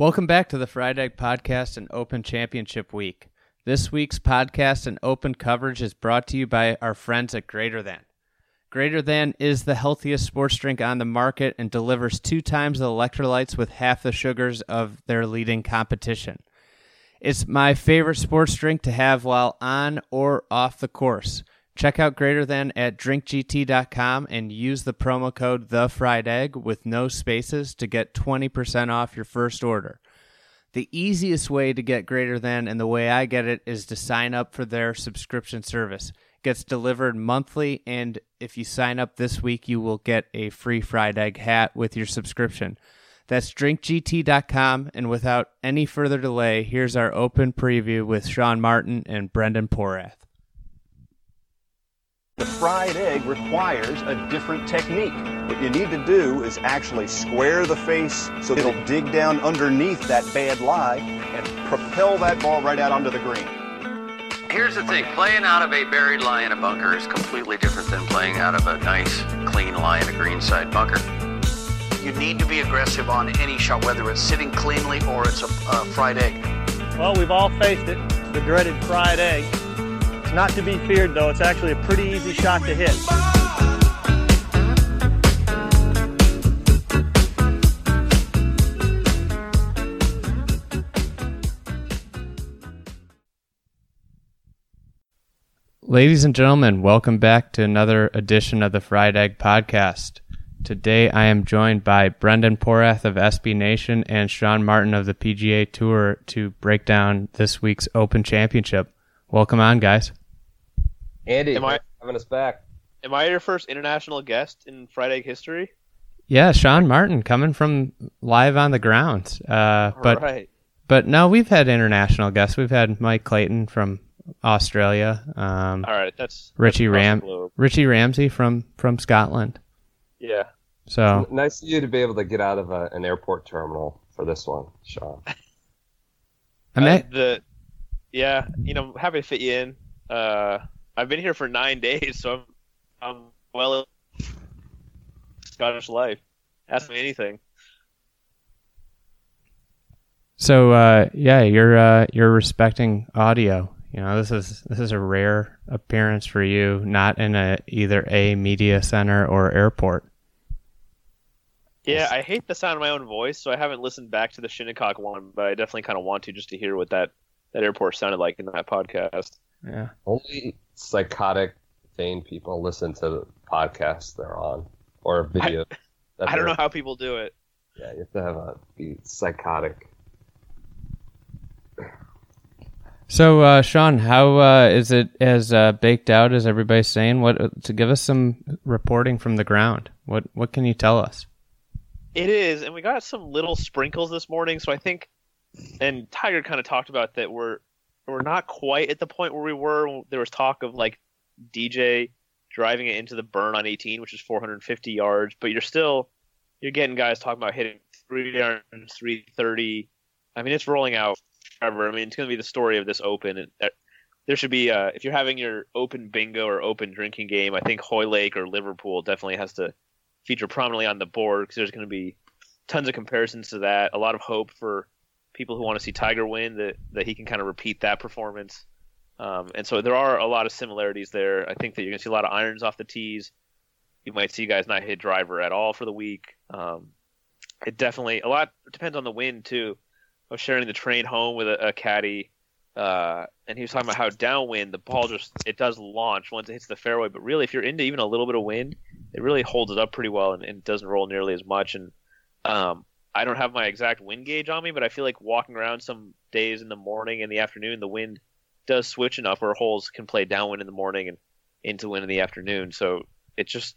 Welcome back to the Fried Egg Podcast and Open Championship Week. This week's podcast and open coverage is brought to you by our friends at Greater Than. Greater Than is the healthiest sports drink on the market and delivers two times the electrolytes with half the sugars of their leading competition. It's my favorite sports drink to have while on or off the course. Check out Greater Than at drinkgt.com and use the promo code The Fried Egg with no spaces to get 20% off your first order. The easiest way to get Greater Than and the way I get it is to sign up for their subscription service. It gets delivered monthly, and if you sign up this week, you will get a free fried egg hat with your subscription. That's drinkgt.com, and without any further delay, here's our open preview with Sean Martin and Brendan Porath. The fried egg requires a different technique. What you need to do is actually square the face so it'll dig down underneath that bad lie and propel that ball right out onto the green. Here's the thing playing out of a buried lie in a bunker is completely different than playing out of a nice, clean lie in a greenside bunker. You need to be aggressive on any shot, whether it's sitting cleanly or it's a, a fried egg. Well, we've all faced it, the dreaded fried egg. It's not to be feared, though. It's actually a pretty easy shot to hit. Ladies and gentlemen, welcome back to another edition of the Fried Egg Podcast. Today I am joined by Brendan Porath of SB Nation and Sean Martin of the PGA Tour to break down this week's Open Championship. Welcome on, guys. Andy, Am I- having us back. Am I your first international guest in Fried Egg history? Yeah, Sean Martin coming from live on the ground. Uh, but right. but no, we've had international guests. We've had Mike Clayton from Australia, um, All right. That's Richie that's Ram. Richie Ramsay from from Scotland. Yeah. So Nice of you to be able to get out of a, an airport terminal for this one, Sean. I mean, Uh, the yeah, you know, happy to fit you in. Uh, I've been here for nine days, so I'm I'm well Scottish life. Ask me anything. So uh, yeah, you're uh, you're respecting audio. You know, this is this is a rare appearance for you, not in a either a media center or airport. Yeah, I hate the sound of my own voice, so I haven't listened back to the Shinnecock one, but I definitely kind of want to just to hear what that that airport sounded like in that podcast. Yeah. Only psychotic, vain people listen to the podcasts they're on or video. that I don't know how people do it. Yeah, you have to have a be psychotic. So uh, Sean, how uh, is it as uh, baked out as everybody's saying? What to give us some reporting from the ground? What what can you tell us? It is, and we got some little sprinkles this morning. So I think, and Tiger kind of talked about that we're we're not quite at the point where we were. There was talk of like DJ driving it into the burn on 18, which is 450 yards, but you're still you're getting guys talking about hitting three yards, 330. I mean, it's rolling out forever. I mean, it's going to be the story of this Open. And there should be, uh, if you're having your Open bingo or Open drinking game, I think Hoylake or Liverpool definitely has to feature prominently on the board because there's going to be tons of comparisons to that. A lot of hope for people who want to see Tiger win that that he can kind of repeat that performance. Um, and so there are a lot of similarities there. I think that you're going to see a lot of irons off the tees. You might see guys not hit driver at all for the week. Um, it definitely a lot depends on the wind too. I was sharing the train home with a, a caddy, uh, and he was talking about how downwind the ball just it does launch once it hits the fairway. But really, if you're into even a little bit of wind, it really holds it up pretty well and, and doesn't roll nearly as much. And um, I don't have my exact wind gauge on me, but I feel like walking around some days in the morning and the afternoon, the wind does switch enough where holes can play downwind in the morning and into wind in the afternoon. So it just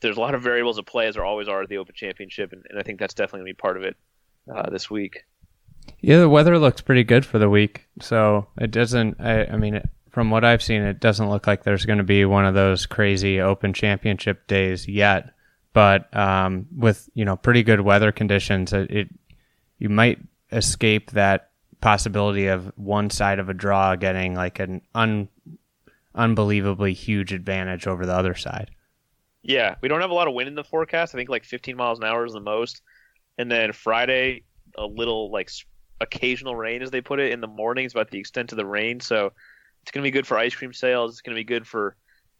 there's a lot of variables at play as there always are at the Open Championship, and, and I think that's definitely gonna be part of it uh, this week. Yeah, the weather looks pretty good for the week, so it doesn't. I, I mean, from what I've seen, it doesn't look like there's going to be one of those crazy Open Championship days yet. But um, with you know pretty good weather conditions, it, it you might escape that possibility of one side of a draw getting like an un, unbelievably huge advantage over the other side. Yeah, we don't have a lot of wind in the forecast. I think like 15 miles an hour is the most. And then Friday, a little like occasional rain, as they put it, in the mornings. About the extent of the rain, so it's going to be good for ice cream sales. It's going to be good for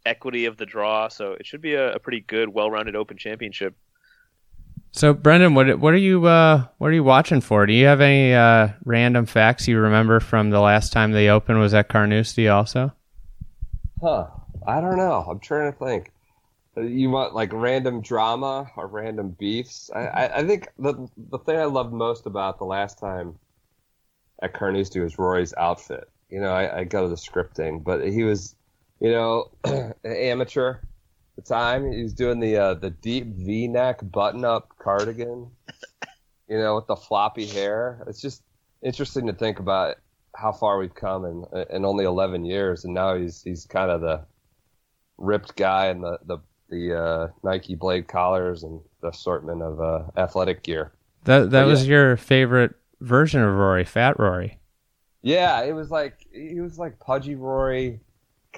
equity of the draw. So it should be a, a pretty good, well-rounded Open Championship. So, Brendan, what what are you uh, what are you watching for? Do you have any uh, random facts you remember from the last time the Open was at Carnoustie? Also, Huh. I don't know. I'm trying to think. Uh, You want like random drama or random beefs? I, I, I think the the thing I loved most about the last time at Carnoustie was Rory's outfit. You know, I, I go to the scripting, but he was, you know, amateur at the time. He's doing the uh, the deep V neck button up cardigan. You know, with the floppy hair. It's just interesting to think about how far we've come in in only 11 years, and now he's he's kind of the ripped guy in the the the uh, Nike blade collars and the assortment of uh, athletic gear. that that was yeah. your favorite version of Rory, Fat Rory. Yeah, it was like he was like pudgy Rory,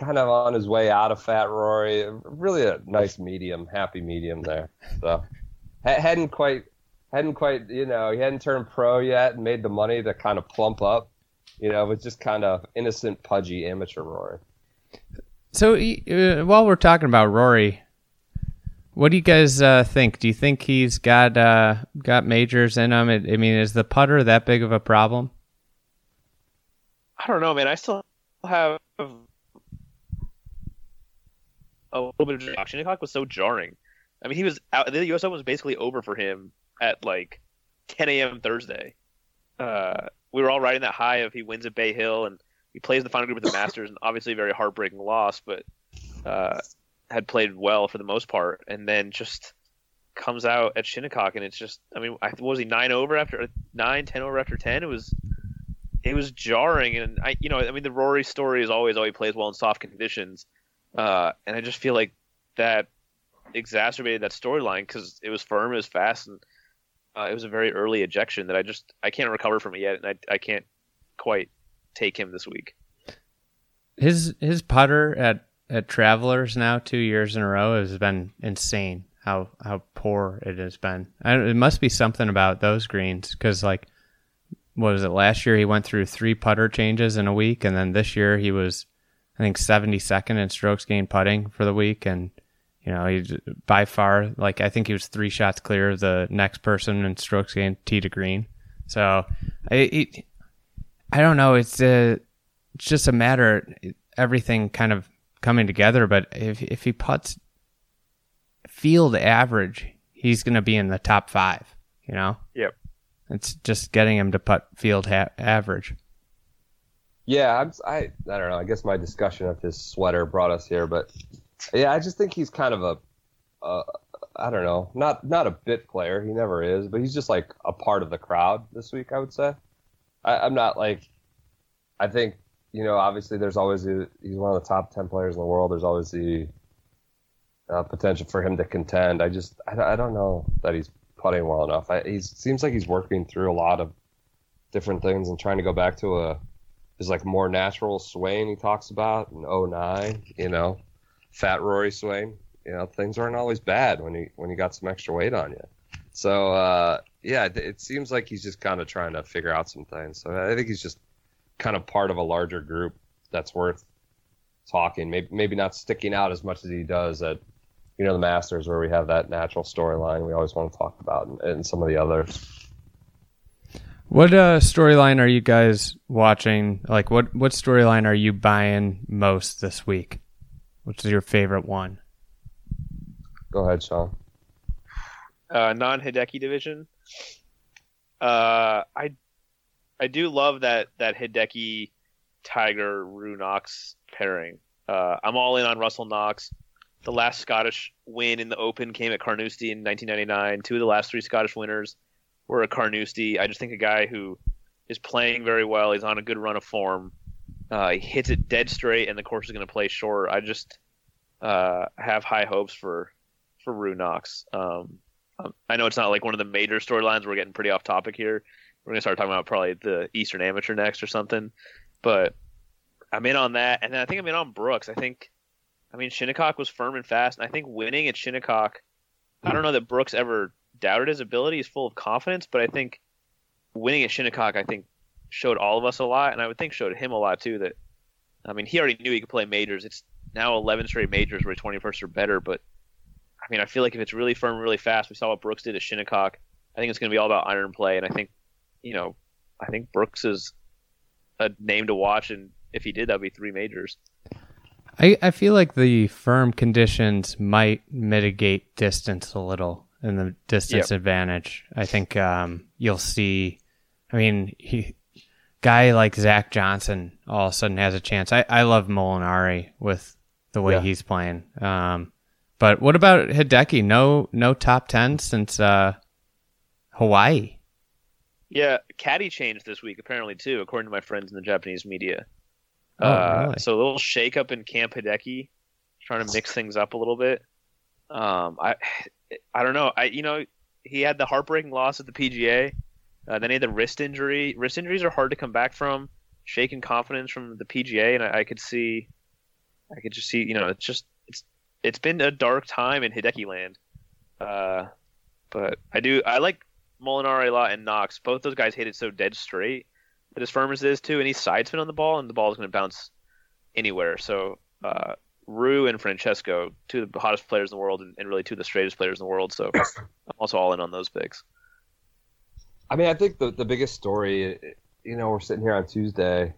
kind of on his way out of Fat Rory. Really a nice medium, happy medium there. So ha- hadn't quite hadn't quite you know he hadn't turned pro yet and made the money to kind of plump up. You know, it was just kind of innocent, pudgy amateur Rory. So, uh, while we're talking about Rory, what do you guys uh, think? Do you think he's got uh, got majors in him? I I mean, is the putter that big of a problem? I don't know, man. I still have a little bit of Shinnecock was so jarring. I mean, he was out. The U.S. Open was basically over for him at like 10 a.m. Thursday. Uh, we were all riding that high of he wins at Bay Hill and he plays in the final group of the Masters, and obviously a very heartbreaking loss, but uh, had played well for the most part, and then just comes out at Shinnecock, and it's just, I mean, I, was he nine over after nine, ten over after ten? It was it was jarring, and I, you know, I mean, the Rory story is always, oh, he plays well in soft conditions, uh, and I just feel like that exacerbated that storyline because it was firm, it was fast, and uh, it was a very early ejection that I just I can't recover from it yet, and I I can't quite take him this week. His his putter at at Travelers now two years in a row has been insane. How how poor it has been. I, it must be something about those greens because like what was it last year? He went through three putter changes in a week, and then this year he was I think seventy second in strokes gained putting for the week, and you know he's by far like I think he was three shots clear of the next person in strokes gained tee to green. So I it, I don't know. It's uh, it's just a matter everything kind of coming together. But if if he puts field average, he's going to be in the top five. You know. Yep. It's just getting him to putt field ha- average. Yeah, I'm, I I don't know. I guess my discussion of his sweater brought us here, but yeah, I just think he's kind of a, uh, I don't know, not not a bit player. He never is, but he's just like a part of the crowd this week. I would say. I, I'm not like, I think you know. Obviously, there's always a, he's one of the top ten players in the world. There's always the uh, potential for him to contend. I just I, I don't know that he's putting well enough. He seems like he's working through a lot of different things and trying to go back to a his like more natural Swain he talks about in 09, you know, fat Rory Swain. You know, things aren't always bad when you when you got some extra weight on you. So uh, yeah, it, it seems like he's just kind of trying to figure out some things. So I think he's just kind of part of a larger group that's worth talking. Maybe maybe not sticking out as much as he does at you know the Masters where we have that natural storyline we always want to talk about and, and some of the others. What uh, storyline are you guys watching? Like, what what storyline are you buying most this week? Which is your favorite one? Go ahead, Sean. uh, non-Hideki division. Uh, I I do love that that Hideki Tiger Rue Knox pairing. Uh, I'm all in on Russell Knox. The last Scottish win in the Open came at Carnoustie in 1999. Two of the last three Scottish winners were at Carnoustie. I just think a guy who is playing very well. He's on a good run of form. Uh, he hits it dead straight, and the course is going to play short. I just uh, have high hopes for for Rue Knox. Um, um, I know it's not like one of the major storylines. We're getting pretty off topic here. We're gonna start talking about probably the Eastern Amateur next or something. But I'm in on that, and then I think I'm in on Brooks. I think, I mean, Shinnecock was firm and fast, and I think winning at Shinnecock. I don't know that Brooks ever doubted his ability. He's full of confidence, but I think winning at Shinnecock, I think, showed all of us a lot, and I would think showed him a lot too. That I mean, he already knew he could play majors. It's now 11 straight majors where 21st or better, but I mean, I feel like if it's really firm, really fast, we saw what Brooks did at Shinnecock. I think it's going to be all about iron play, and I think, you know, I think Brooks is a name to watch, and if he did, that'd be three majors. I, I feel like the firm conditions might mitigate distance a little and the distance Yep. advantage. I think um, you'll see. I mean, he guy like Zach Johnson all of a sudden has a chance. I, I love Molinari with the way Yeah. he's playing. Um, but what about Hideki? No no top ten since uh, Hawaii. Yeah, caddy changed this week apparently too, according to my friends in the Japanese media. Oh, uh, really? So a little shake up in Camp Hideki, trying to mix things up a little bit. Um, I, I don't know. I you know he had the heartbreaking loss at the PGA. Uh, then he had the wrist injury. Wrist injuries are hard to come back from. Shaken confidence from the PGA, and I, I could see, I could just see. You know, it's just it's it's been a dark time in Hideki land. Uh, but I do I like Molinari a lot and Knox. Both those guys hit it so dead straight. But as firm as it is too, he's side spin on the ball, and the ball is going to bounce anywhere. So uh, Rue and Francesco, two of the hottest players in the world, and, and really two of the straightest players in the world. So I'm also all in on those picks. I mean, I think the the biggest story, you know, we're sitting here on Tuesday,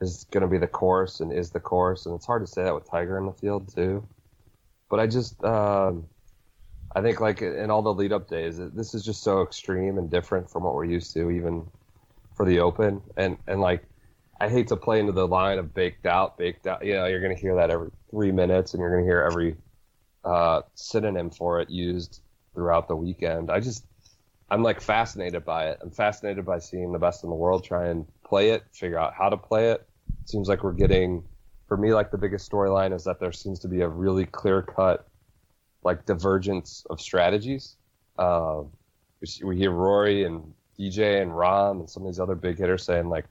is going to be the course and is the course, and it's hard to say that with Tiger in the field too. But I just, um, I think like in all the lead up days, this is just so extreme and different from what we're used to, even for the Open, and and like. I hate to play into the line of baked out, baked out. You know, you're going to hear that every three minutes, and you're going to hear every uh, synonym for it used throughout the weekend. I just, I'm like fascinated by it. I'm fascinated by seeing the best in the world try and play it, figure out how to play it. It seems like we're getting, for me, like the biggest storyline is that there seems to be a really clear cut, like divergence of strategies. We, see, we hear Rory and DJ and Rahm and some of these other big hitters saying like,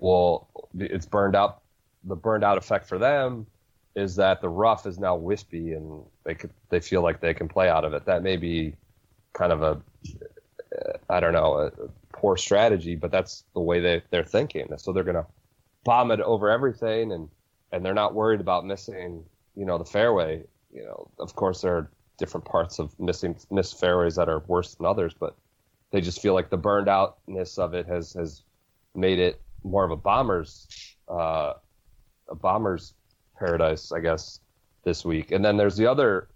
well, it's burned out. The burned out effect for them is that the rough is now wispy and they could they feel like they can play out of it. That may be kind of a I don't know, a poor strategy, but that's the way they, they're thinking. So they're to bomb it over everything and, and they're not worried about missing, you know, the fairway. You know, of course there are different parts of missing missed fairways that are worse than others, but they just feel like the burned outness of it has, has made it more of a bomber's, uh, a bomber's paradise, I guess, this week. And then there's the other,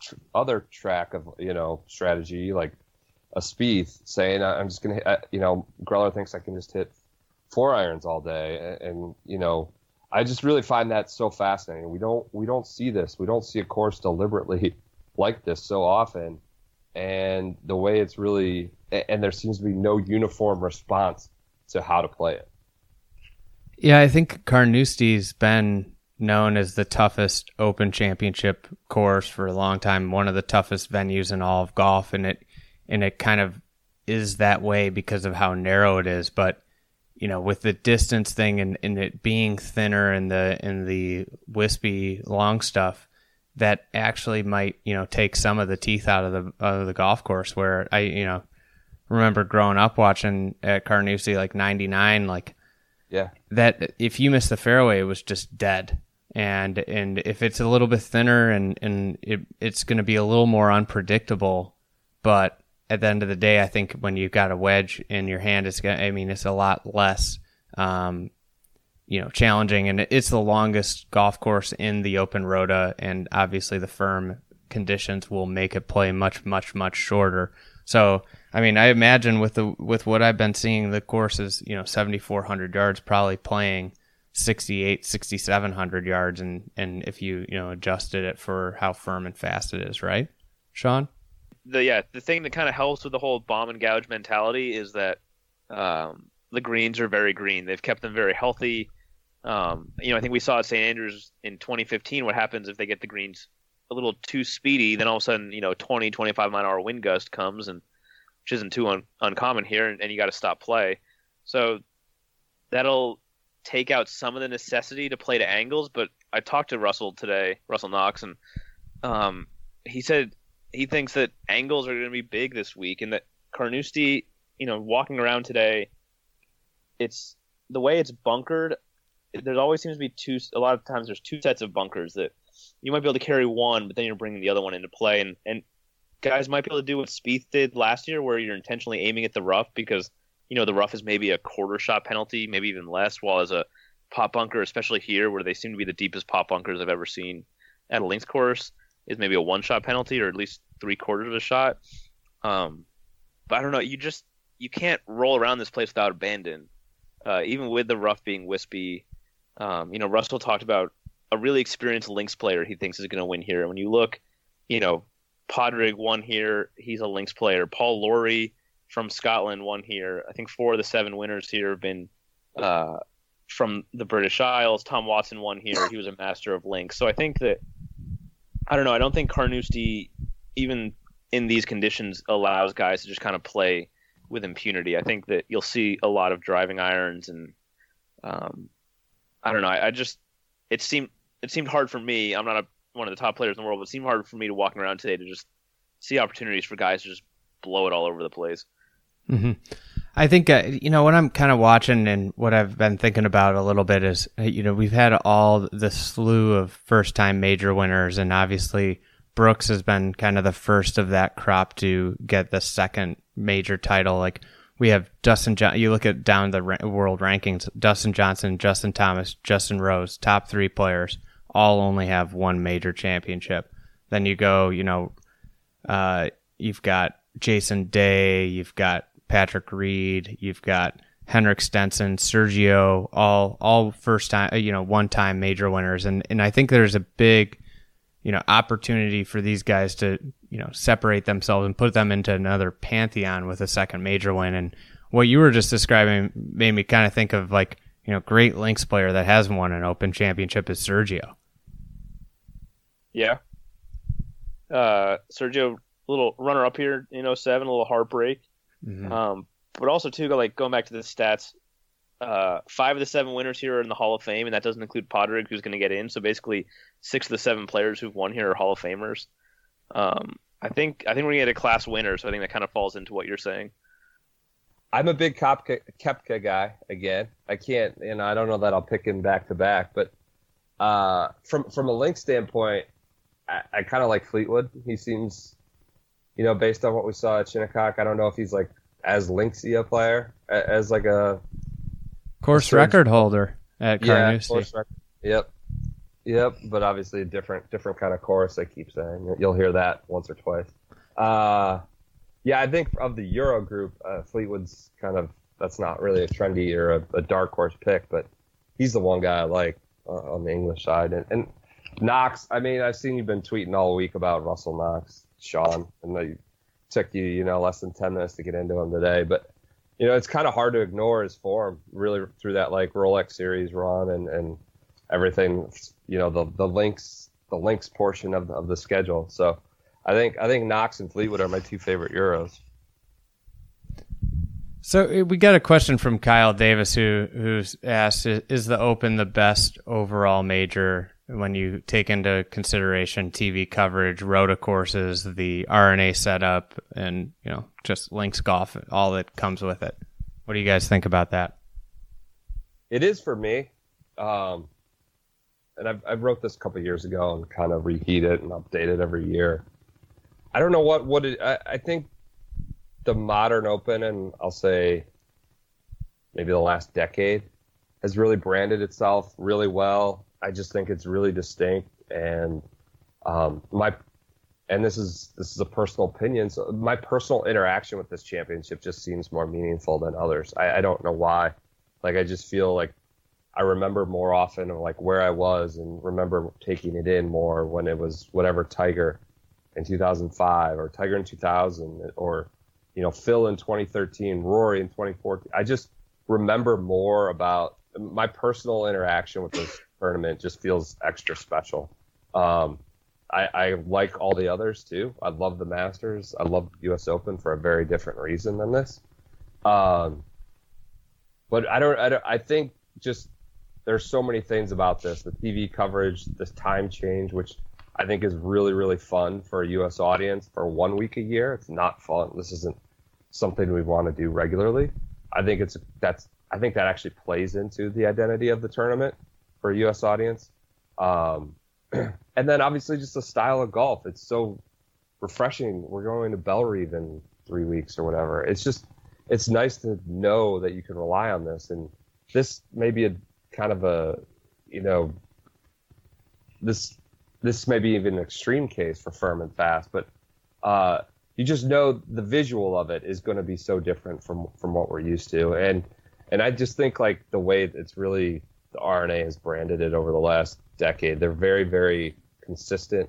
tr- other track of, you know, strategy, like, a Spieth saying, "I'm just gonna, hit, you know, Greller thinks I can just hit four irons all day," and, and you know, I just really find that so fascinating. We don't we don't see this. We don't see a course deliberately like this so often, and the way it's really, and there seems to be no uniform response to how to play it. Yeah, I think Carnoustie's been known as the toughest Open Championship course for a long time, one of the toughest venues in all of golf, and it and it kind of is that way because of how narrow it is. But you know, with the distance thing and, and it being thinner and the and the wispy long stuff, that actually might you know take some of the teeth out of the out of the golf course. Where I you know remember growing up watching at Carnoustie like '99, like Yeah, that if you missed the fairway, it was just dead. And and if it's a little bit thinner and and it, it's going to be a little more unpredictable, but at the end of the day, I think when you've got a wedge in your hand, it's going. I mean, it's a lot less, um, you know, challenging, and it's the longest golf course in the Open Rota, and obviously the firm conditions will make it play much, much, much shorter. So, I mean, I imagine with the with what I've been seeing, the course is you know 7,400 yards, probably playing 68, 6,700 yards, and and if you you know adjusted it for how firm and fast it is, right, Sean? the yeah the thing that kind of helps with the whole bomb and gouge mentality is that um, the greens are very green. They've kept them very healthy. Um, you know, I think we saw at St Andrews in 2015 what happens if they get the greens a little too speedy. Then all of a sudden, you know, 20, 25 mile an hour wind gust comes, and which isn't too un- uncommon here, and, and you got to stop play. So that'll take out some of the necessity to play to angles. But I talked to Russell today, Russell Knox, and um, he said he thinks that angles are going to be big this week, and that Carnoustie, you know, walking around today, it's the way it's bunkered. There always seems to be two. A lot of times, there's two sets of bunkers that you might be able to carry one, but then you're bringing the other one into play, and and guys might be able to do what Spieth did last year, where you're intentionally aiming at the rough because you know the rough is maybe a quarter shot penalty, maybe even less, while as a pot bunker, especially here where they seem to be the deepest pot bunkers I've ever seen at a links course, is maybe a one shot penalty or at least three quarters of a shot. Um, but I don't know. You just you can't roll around this place without abandon, uh, even with the rough being wispy. Um, you know, Russell talked about a really experienced links player he thinks is going to win here. And when you look, you know, Padraig won here. He's a links player. Paul Lawrie from Scotland won here. I think four of the seven winners here have been uh, from the British Isles. Tom Watson won here. He was a master of links. So I think that I don't know. I don't think Carnoustie, even in these conditions, allows guys to just kind of play with impunity. I think that you'll see a lot of driving irons and um, I don't know. I, I just it seemed it seemed hard for me. I'm not a, one of the top players in the world, but it seemed hard for me to walking around today to just see opportunities for guys to just blow it all over the place. Mm-hmm. I think uh, you know what I'm kind of watching and what I've been thinking about a little bit is you know we've had all the slew of first time major winners and obviously Brooks has been kind of the first of that crop to get the second major title like we have Dustin John you look at down the world rankings Dustin Johnson, Justin Thomas, Justin Rose, top 3 players all only have one major championship. Then you go, you know, uh, you've got Jason Day, you've got Patrick Reed, you've got Henrik Stenson, Sergio, all all first time, you know, one time major winners, and and I think there's a big, you know, opportunity for these guys to you know separate themselves and put them into another pantheon with a second major win. And what you were just describing made me kind of think of like you know, great links player that has won an Open championship is Sergio. Yeah. Uh, Sergio, little runner up here in 07, a little heartbreak. Mm-hmm. Um, but also too, like going back to the stats, uh, five of the seven winners here are in the Hall of Fame, and that doesn't include Padraig, who's going to get in. So basically, six of the seven players who've won here are Hall of Famers. Um, I think I think we're going to get a class winner, so I think that kind of falls into what you're saying. I'm a big Koepka, Koepka guy. Again, I can't, you know, I don't know that I'll pick him back to back, but uh, from from a link standpoint, I, I kind of like Fleetwood. He seems, you know, based on what we saw at Shinnecock, I don't know if he's like as linksy a player as like a course a record holder at Carnoustie. Yeah, yep, yep. But obviously a different different kind of course. I keep saying you'll hear that once or twice. Uh, yeah, I think of the Euro group, uh, Fleetwood's kind of that's not really a trendy or a, a, dark horse pick, but he's the one guy I like uh, on the English side. And, and Knox, I mean, I've seen you've been tweeting all week about Russell Knox, Sean, and they took you, you know, less than 10 minutes to get into him today. But, you know, it's kind of hard to ignore his form really through that like Rolex series run and, and everything, you know, the, the links, the links portion of the, of the schedule. So I think, I think Knox and Fleetwood are my two favorite Euros. So uh, we got a question from Kyle Davis who who's asked is the Open the best overall major when you take into consideration TV coverage, rota courses, the R&A setup, and you know just links golf, all that comes with it. What do you guys think about that? It is for me, um, and I've, I wrote this a couple years ago and kind of reheat it and update it every year. I don't know what what it, I, I think the modern Open, and I'll say maybe the last decade, has really branded itself really well I just think it's really distinct, and um, my and this is this is a personal opinion. So my personal interaction with this championship just seems more meaningful than others. I, I don't know why. Like I just feel like I remember more often of like where I was and remember taking it in more when it was whatever Tiger in 2005 or Tiger in 2000 or you know Phil in 2013, Rory in 2014. I just remember more about my personal interaction with this tournament just feels extra special. Um, I, I, like all the others too. I love the Masters. I love the U.S. Open for a very different reason than this. Um, but I don't, I don't. I think just there's so many things about this. The TV coverage, this time change, which I think is really, really fun for a U.S. audience for one week a year. It's not fun. This isn't something we want to do regularly. I think it's that's I think that actually plays into the identity of the tournament for a U.S. audience. Um, and then obviously just the style of golf. It's so refreshing. We're going to Bellerive in three weeks or whatever. It's just it's nice to know that you can rely on this. And this may be a kind of a you know this this may be even an extreme case for firm and fast, but uh, you just know the visual of it is going to be so different from from what we're used to, and and I just think like the way it's really the R&A has branded it over the last decade, they're very very consistent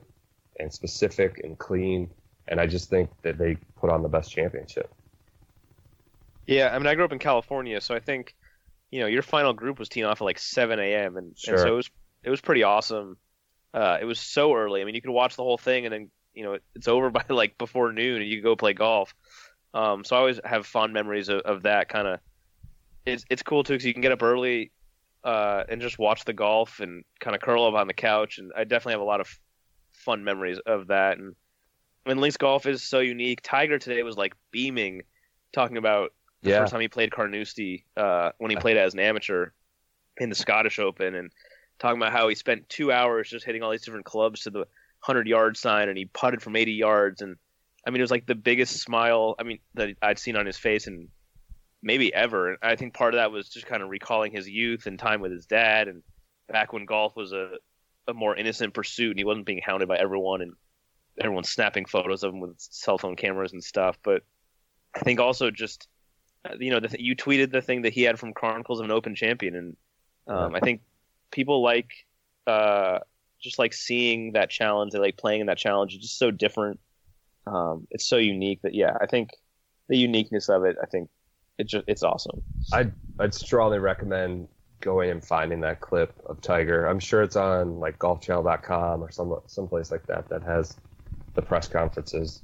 and specific and clean, and I just think that they put on the best championship. Yeah, I mean, I grew up in California, so I think, you know, your final group was teeing off at like 7 a.m. and, Sure. and so it was it was pretty awesome. Uh, it was so early. I mean, you could watch the whole thing, and then you know it's over by like before noon, and you could go play golf. Um, so I always have fond memories of, of that kind of. It's it's cool too because you can get up early, uh, and just watch the golf and kind of curl up on the couch, and I definitely have a lot of fun memories of that. And and links golf is so unique. Tiger today was like beaming, talking about the Yeah. first time he played Carnoustie uh, when he played as an amateur in the Scottish Open, and talking about how he spent two hours just hitting all these different clubs to the hundred yard sign, and he putted from eighty yards, and I mean it was like the biggest smile I mean that I'd seen on his face and maybe ever. I think part of that was just kind of recalling his youth and time with his dad, and back when golf was a a more innocent pursuit, and he wasn't being hounded by everyone and everyone snapping photos of him with cell phone cameras and stuff. But I think also just you know, the th- you tweeted the thing that he had from Chronicles of an Open Champion, and um, I think people like uh, just like seeing that challenge. They like playing in that challenge. It's just so different. Um, it's so unique that yeah, I think the uniqueness of it. I think it just it's awesome. I'd I'd strongly recommend going and finding that clip of Tiger. I'm sure it's on like golfchannel.com or some someplace like that that has the press conferences.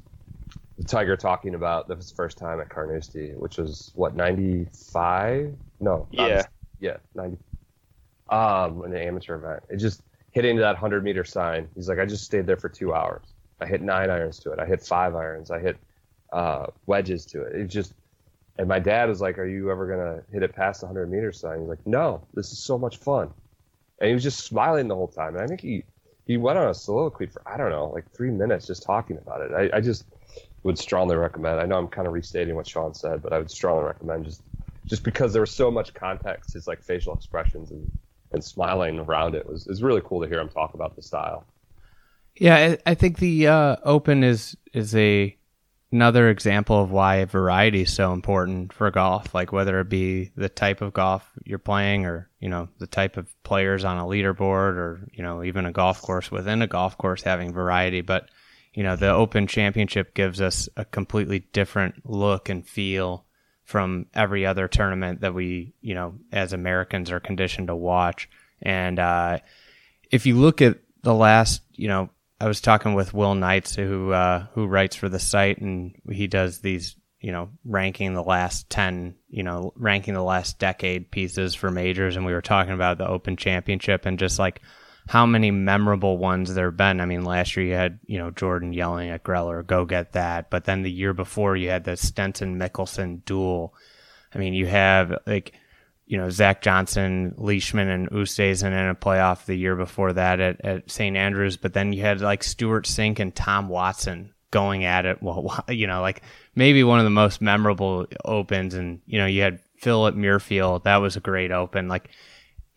The Tiger talking about his first time at Carnoustie, which was what 95? No, Yeah. yeah, 90. Um, in an amateur event, it just hitting that 100 meter sign. He's like, I just stayed there for two hours. I hit nine irons to it. I hit five irons. I hit uh, wedges to it. It just and my dad was like, "Are you ever gonna hit it past the hundred meter sign?" He's like, "No, this is so much fun," and he was just smiling the whole time. And I think he he went on a soliloquy for I don't know, like three minutes just talking about it. I, I just would strongly recommend. I know I'm kind of restating what Sean said, but I would strongly recommend just just because there was so much context, his like facial expressions and and smiling around it was is really cool to hear him talk about the style. Yeah, I, I think the uh, Open is is a another example of why variety is so important for golf. Like whether it be the type of golf you're playing, or you know the type of players on a leaderboard, or you know even a golf course within a golf course having variety. But you know the Open Championship gives us a completely different look and feel from every other tournament that we you know as Americans are conditioned to watch. And uh, if you look at the last, you know, I was talking with Will Knights, who uh, who writes for the site, and he does these, you know, ranking the last ten, you know, ranking the last decade pieces for majors, and we were talking about the Open Championship and just like how many memorable ones there have been. I mean, last year you had, you know, Jordan yelling at Greller, "Go get that!" But then the year before you had the Stenson Mickelson duel. I mean, you have like you know, Zach Johnson, Leishman, and Oosthuizen in a playoff the year before that at, at St. Andrews. But then you had like Stewart Cink and Tom Watson going at it. Well, you know, like maybe one of the most memorable opens. And, you know, you had Phil at Muirfield. That was a great open. Like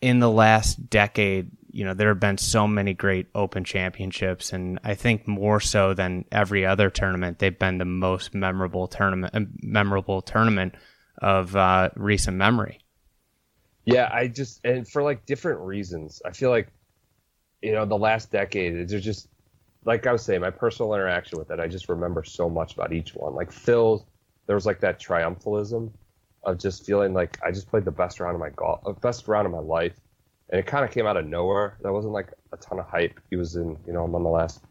in the last decade, you know, there have been so many great open championships. And I think more so than every other tournament, they've been the most memorable tournament, uh, memorable tournament of uh, recent memory. Yeah, I just and for like different reasons. I feel like you know the last decade there's just like I was saying my personal interaction with it. I just remember so much about each one. Like Phil, there was like that triumphalism of just feeling like I just played the best round of my golf, uh, best round of my life, and it kind of came out of nowhere. That wasn't like a ton of hype. He was in you know among the last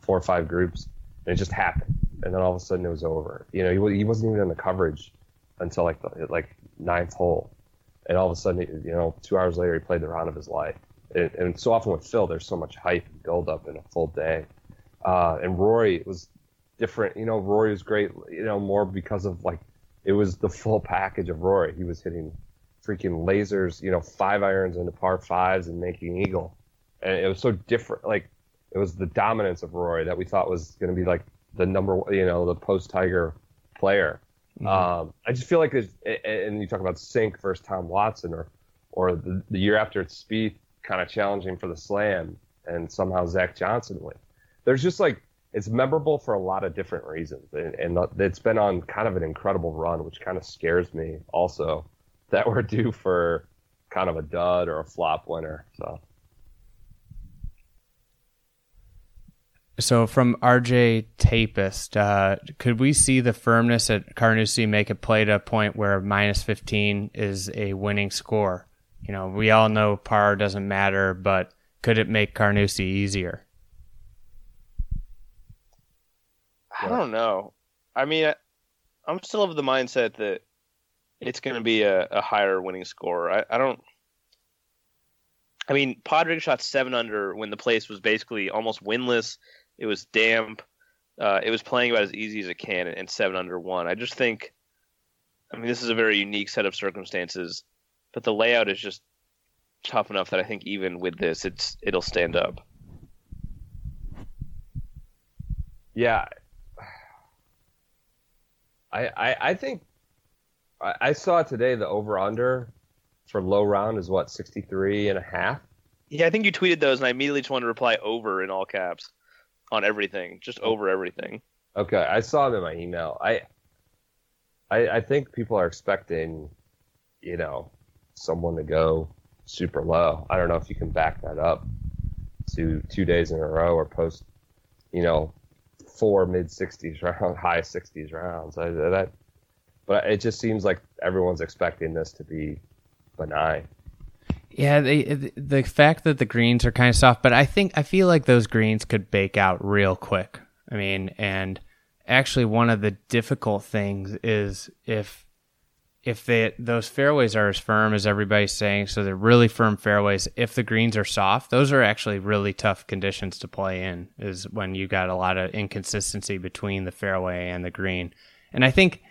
four or five groups, and it just happened. And then all of a sudden it was over. You know, he, he wasn't even in the coverage until like the like ninth hole and all of a sudden, you know, two hours later, he played the round of his life. And, and so often with Phil, there's so much hype and buildup in a full day. Uh, and Rory was different. You know, Rory was great. You know, more because of like it was the full package of Rory. He was hitting freaking lasers, you know, five irons into par fives and making eagle, and it was so different. Like it was the dominance of Rory that we thought was going to be like the number, you know, the post Tiger player. Mm-hmm. Um, I just feel like, and you talk about Cink versus Tom Watson, or or the, the year after it's Spieth kind of challenging for the Slam, and somehow Zach Johnson win. There's just like it's memorable for a lot of different reasons, and, and it's been on kind of an incredible run, which kind of scares me also that we're due for kind of a dud or a flop winner. So. So from RJ Tapist, uh, could we see the firmness at Carnoustie make it play to a point where minus 15 is a winning score? You know, we all know par doesn't matter, but could it make Carnoustie easier? I don't know. I mean, I'm still of the mindset that it's going to be a, a, higher winning score. I, I don't. I mean, Padraig shot seven under when the place was basically almost winless. It was damp. Uh, it was playing about as easy as it can, and seven under one. I just think, I mean, this is a very unique set of circumstances, but the layout is just tough enough that I think even with this, it's it'll stand up. Yeah, I I, I think I, I saw today the over under for low round is what 63 and a half. Yeah, I think you tweeted those, and I immediately just wanted to reply over in all caps on everything, just oh. over everything. Okay, I saw them in my email. I, I, I think people are expecting, you know, someone to go super low. I don't know if you can back that up to two days in a row or post, you know, four mid 60s round, high 60s rounds. I, that, but it just seems like everyone's expecting this to be benign. Yeah, they, the fact that the greens are kind of soft, but I think I feel like those greens could bake out real quick. I mean, and actually, one of the difficult things is if if they, those fairways are as firm as everybody's saying, so they're really firm fairways. If the greens are soft, those are actually really tough conditions to play in. Is when you got a lot of inconsistency between the fairway and the green, and I think,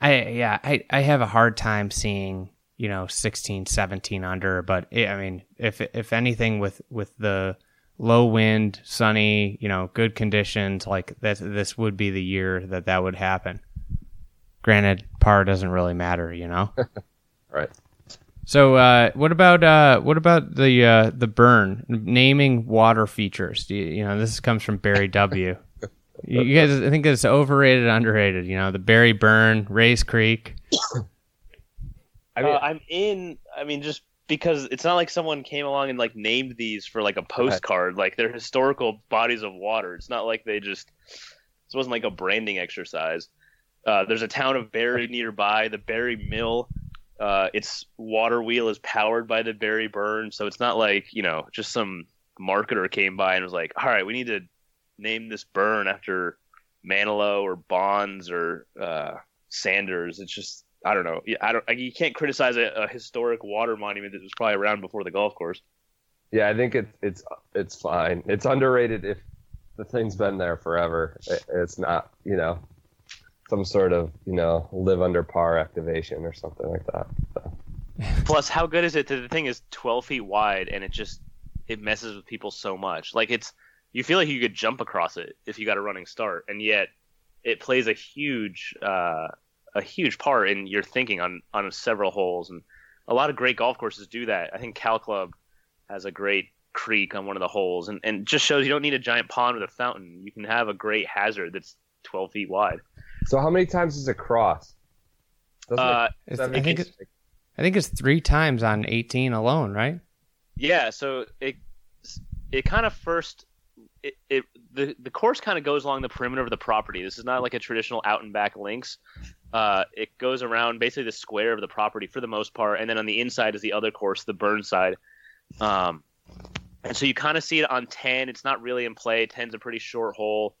I yeah, I I have a hard time seeing you know 16 17 under but it, i mean if if anything with with the low wind sunny you know good conditions like that this would be the year that that would happen. Granted par doesn't really matter you know? Right. So uh, what about uh, what about the uh, the burn? Naming water features. You, you, know this comes from barry w. You guys i think it's overrated underrated you know the barry burn Rae's Creek I mean, uh, I'm in. I mean, just because it's not like someone came along and like named these for like a postcard. Like they're historical bodies of water. It's not like they just. This wasn't like a branding exercise. Uh, there's a town of Barry nearby, the Barry Mill. Uh, its water wheel is powered by the Barry Burn, so it's not like you know just some marketer came by and was like, "All right, we need to name this burn after Manilow or Bonds or uh, Sanders." It's just I don't know. I don't. You can't criticize a, a, historic water monument that was probably around before the golf course. Yeah, I think it's it's it's fine. It's underrated if the thing's been there forever. it's not, you know, some sort of you know live under par activation or something like that. So. Plus, how good is it that the thing is 12 feet wide and it just it messes with people so much? Like it's you feel like you could jump across it if you got a running start, and yet it plays a huge uh, a huge part in your thinking on on several holes, and a lot of great golf courses do that. I think Cal Club has a great creek on one of the holes, and and just shows you don't need a giant pond with a fountain. You can have a great hazard that's 12 feet wide. So how many times is it cross? Uh, it, I think it's, I think it's three times on 18 alone, right? Yeah. So it it kind of first it, it the the course kind of goes along the perimeter of the property. This is not like a traditional out and back links. Uh, it goes around basically the square of the property for the most part, and then on the inside is the other course, the Burnside. Um, and so you kind of see it on ten. It's not really in play. Ten's a pretty short hole,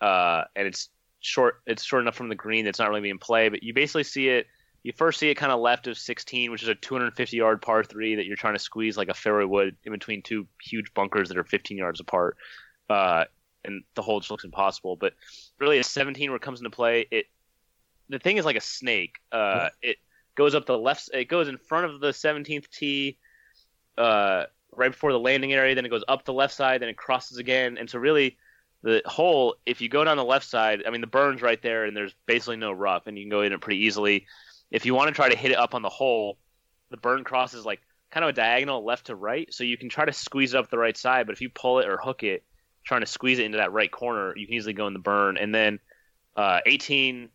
uh, and it's short. It's short enough from the green. That's not really being play. But you basically see it. You first see it kind of left of 16, which is a 250 yard par three that you're trying to squeeze like a fairway wood in between two huge bunkers that are 15 yards apart. Uh, and the hole just looks impossible. But really, at 17 where it comes into play, it the thing is like a snake. Uh, it goes up the left. It goes in front of the 17th tee, uh, right before the landing area. Then it goes up the left side. Then it crosses again. And so really, the hole, if you go down the left side, I mean the burn's right there, and there's basically no rough, and you can go in it pretty easily. If you want to try to hit it up on the hole, the burn crosses like kind of a diagonal left to right, so you can try to squeeze it up the right side. But if you pull it or hook it, trying to squeeze it into that right corner, you can easily go in the burn. And then uh, 18,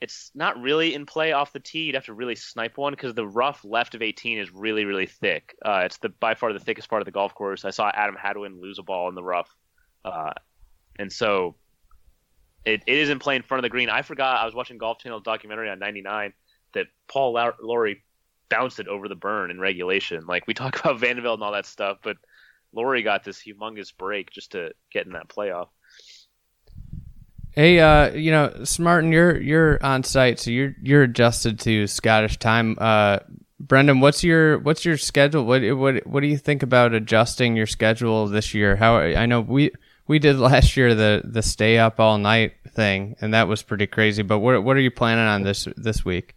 it's not really in play off the tee. You'd have to really snipe one because the rough left of 18 is really, really thick. Uh, it's the by far the thickest part of the golf course. I saw Adam Hadwin lose a ball in the rough, uh, and so it, it is in play in front of the green. I forgot I was watching Golf Channel documentary on 99 that Paul Lawrie bounced it over the burn in regulation. Like we talk about Van de Velde and all that stuff, but Lawrie got this humongous break just to get in that playoff. Hey, uh, you know, Smartin, you're you're on site, so you're you're adjusted to Scottish time. Uh, Brendan, what's your what's your schedule? What what what do you think about adjusting your schedule this year? How I know we we did last year the the stay up all night thing, and that was pretty crazy. But what what are you planning on this this week?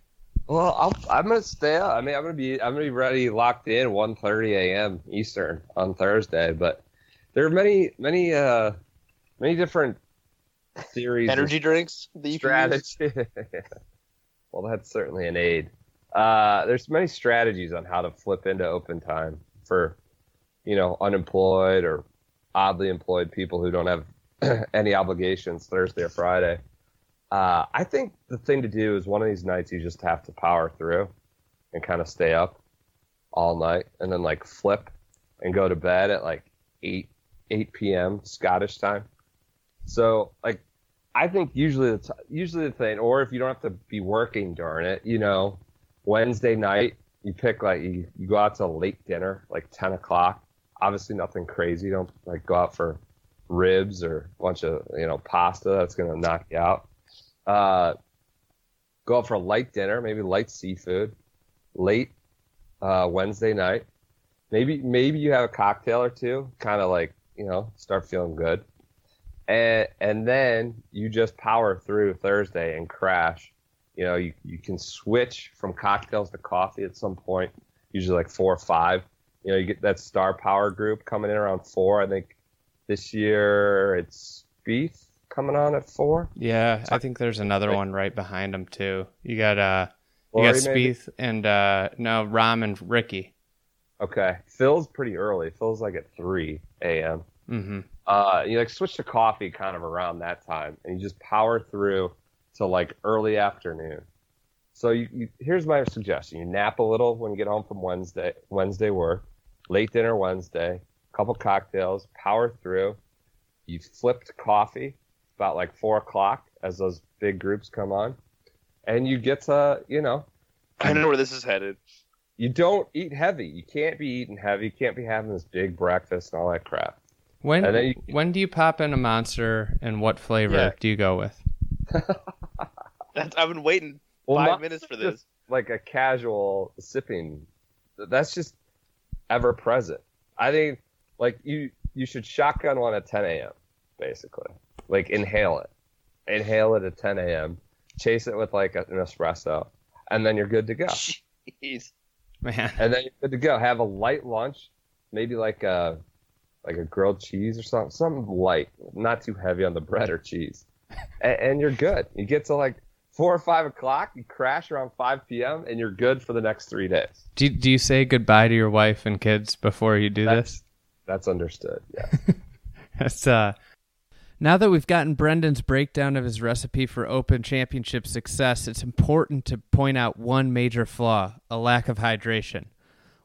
Well, I'll, I'm gonna stay up. I mean, I'm gonna be I'm gonna be ready, locked in 1:30 a.m. Eastern on Thursday. But there are many many uh many different theories, energy drinks, the strategy. well, that's certainly an aid. Uh, there's many strategies on how to flip into open time for you know unemployed or oddly employed people who don't have any obligations Thursday or Friday. Uh, I think the thing to do is one of these nights you just have to power through and kind of stay up all night and then like flip and go to bed at like 8 8 p.m. Scottish time. So like I think usually the t- usually the thing or if you don't have to be working during it, you know, Wednesday night you pick like you, you go out to a late dinner like 10 o'clock. Obviously nothing crazy. Don't like go out for ribs or a bunch of you know pasta that's gonna knock you out uh, go out for a light dinner, maybe light seafood, late uh, Wednesday night. Maybe maybe you have a cocktail or two, kind of like you know start feeling good, and and then you just power through Thursday and crash. You know you you can switch from cocktails to coffee at some point, usually like four or five. You know you get that star power group coming in around four. I think this year it's Spieth coming on at four. Yeah, I think there's another one right behind him too. You got uh, you got Spieth and uh, no Rahm and Ricky. Okay, Phil's pretty early. Phil's like at three a.m. Mm-hmm. Uh, you like switch to coffee kind of around that time, and you just power through to like early afternoon. So you, you, here's my suggestion: you nap a little when you get home from Wednesday Wednesday work, late dinner Wednesday, couple cocktails, power through. You flipped coffee about like four o'clock as those big groups come on, and you get to you know. I know where this is headed. You don't eat heavy. You can't be eating heavy. You can't be having this big breakfast and all that crap. When you, when do you pop in a monster and what flavor yeah. do you go with? I've been waiting well, five minutes for this. Like a casual sipping. That's just ever present. I think like you you should shotgun one at 10 a.m. basically. Like inhale it, inhale it at 10 a.m. Chase it with like an espresso, and then you're good to go. Jeez, man. And then you're good to go. Have a light lunch, maybe like a like a grilled cheese or something, something light, not too heavy on the bread or cheese, and, and you're good. You get to like four or five o'clock, you crash around 5 p.m., and you're good for the next three days. Do, do you say goodbye to your wife and kids before you do that's, this? That's understood, yeah. that's, uh, now that we've gotten Brendan's breakdown of his recipe for Open Championship success, it's important to point out one major flaw a lack of hydration.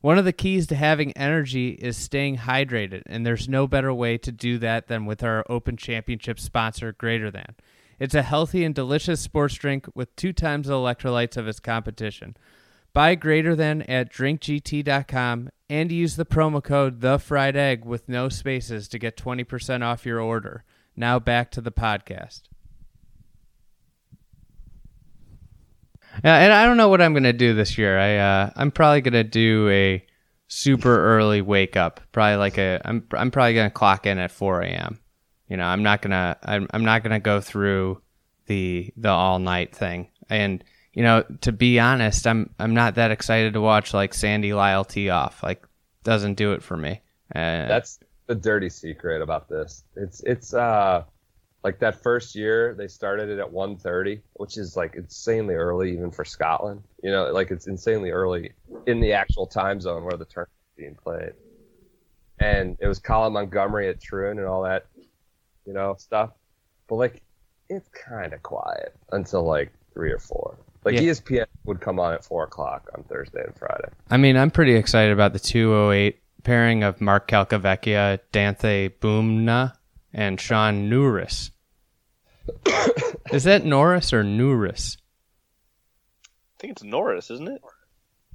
One of the keys to having energy is staying hydrated, and there's no better way to do that than with our Open Championship sponsor, Greater Than. It's a healthy and delicious sports drink with two times the electrolytes of its competition. Buy Greater Than at drinkgt.com and use the promo code The Fried Egg with no spaces to get 20% off your order. Now back to the podcast. Yeah, and I don't know what I'm gonna do this year. I uh, I'm probably gonna do a super early wake up. Probably like a I'm I'm probably gonna clock in at 4 a.m. You know, I'm not gonna I'm I'm not gonna go through the the all night thing. And you know, to be honest, I'm I'm not that excited to watch like Sandy Lyle tee off. Like, doesn't do it for me. Uh, That's the dirty secret about this. It's it's uh like that first year they started it at 1:30, which is like insanely early even for Scotland. You know, like it's insanely early in the actual time zone where the tournament is being played. And it was Colin Montgomerie at Troon and all that, you know, stuff. But like, it's kind of quiet until like three or four. Like Yeah. ESPN would come on at four o'clock on Thursday and Friday. I mean, I'm pretty excited about the 208 pairing of Mark Calcavecchia, Danthai Boonma, and Shaun Norris. Is that Norris or Nouris? I think it's Norris, isn't it?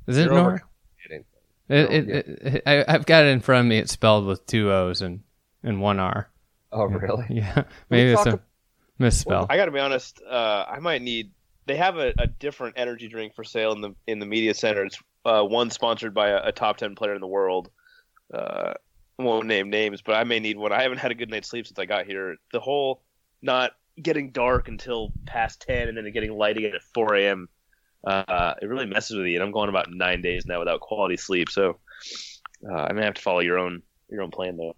Is it Norris? overcomplicating. It, it, it, I, I've got it in front of me. It's spelled with two O's and, and one R. Oh, really? Yeah, maybe it's talk a misspell. I got to be honest. Uh, I might need. They have a, a different energy drink for sale in the in the media center. It's uh, one sponsored by a, a top ten player in the world. Uh, won't name names, but I may need one. I haven't had a good night's sleep since I got here. The whole not getting dark until past ten and then getting light again at four a.m. Uh, it really messes with you. And I'm going about nine days now without quality sleep. So uh, I may have to follow your own your own plan though.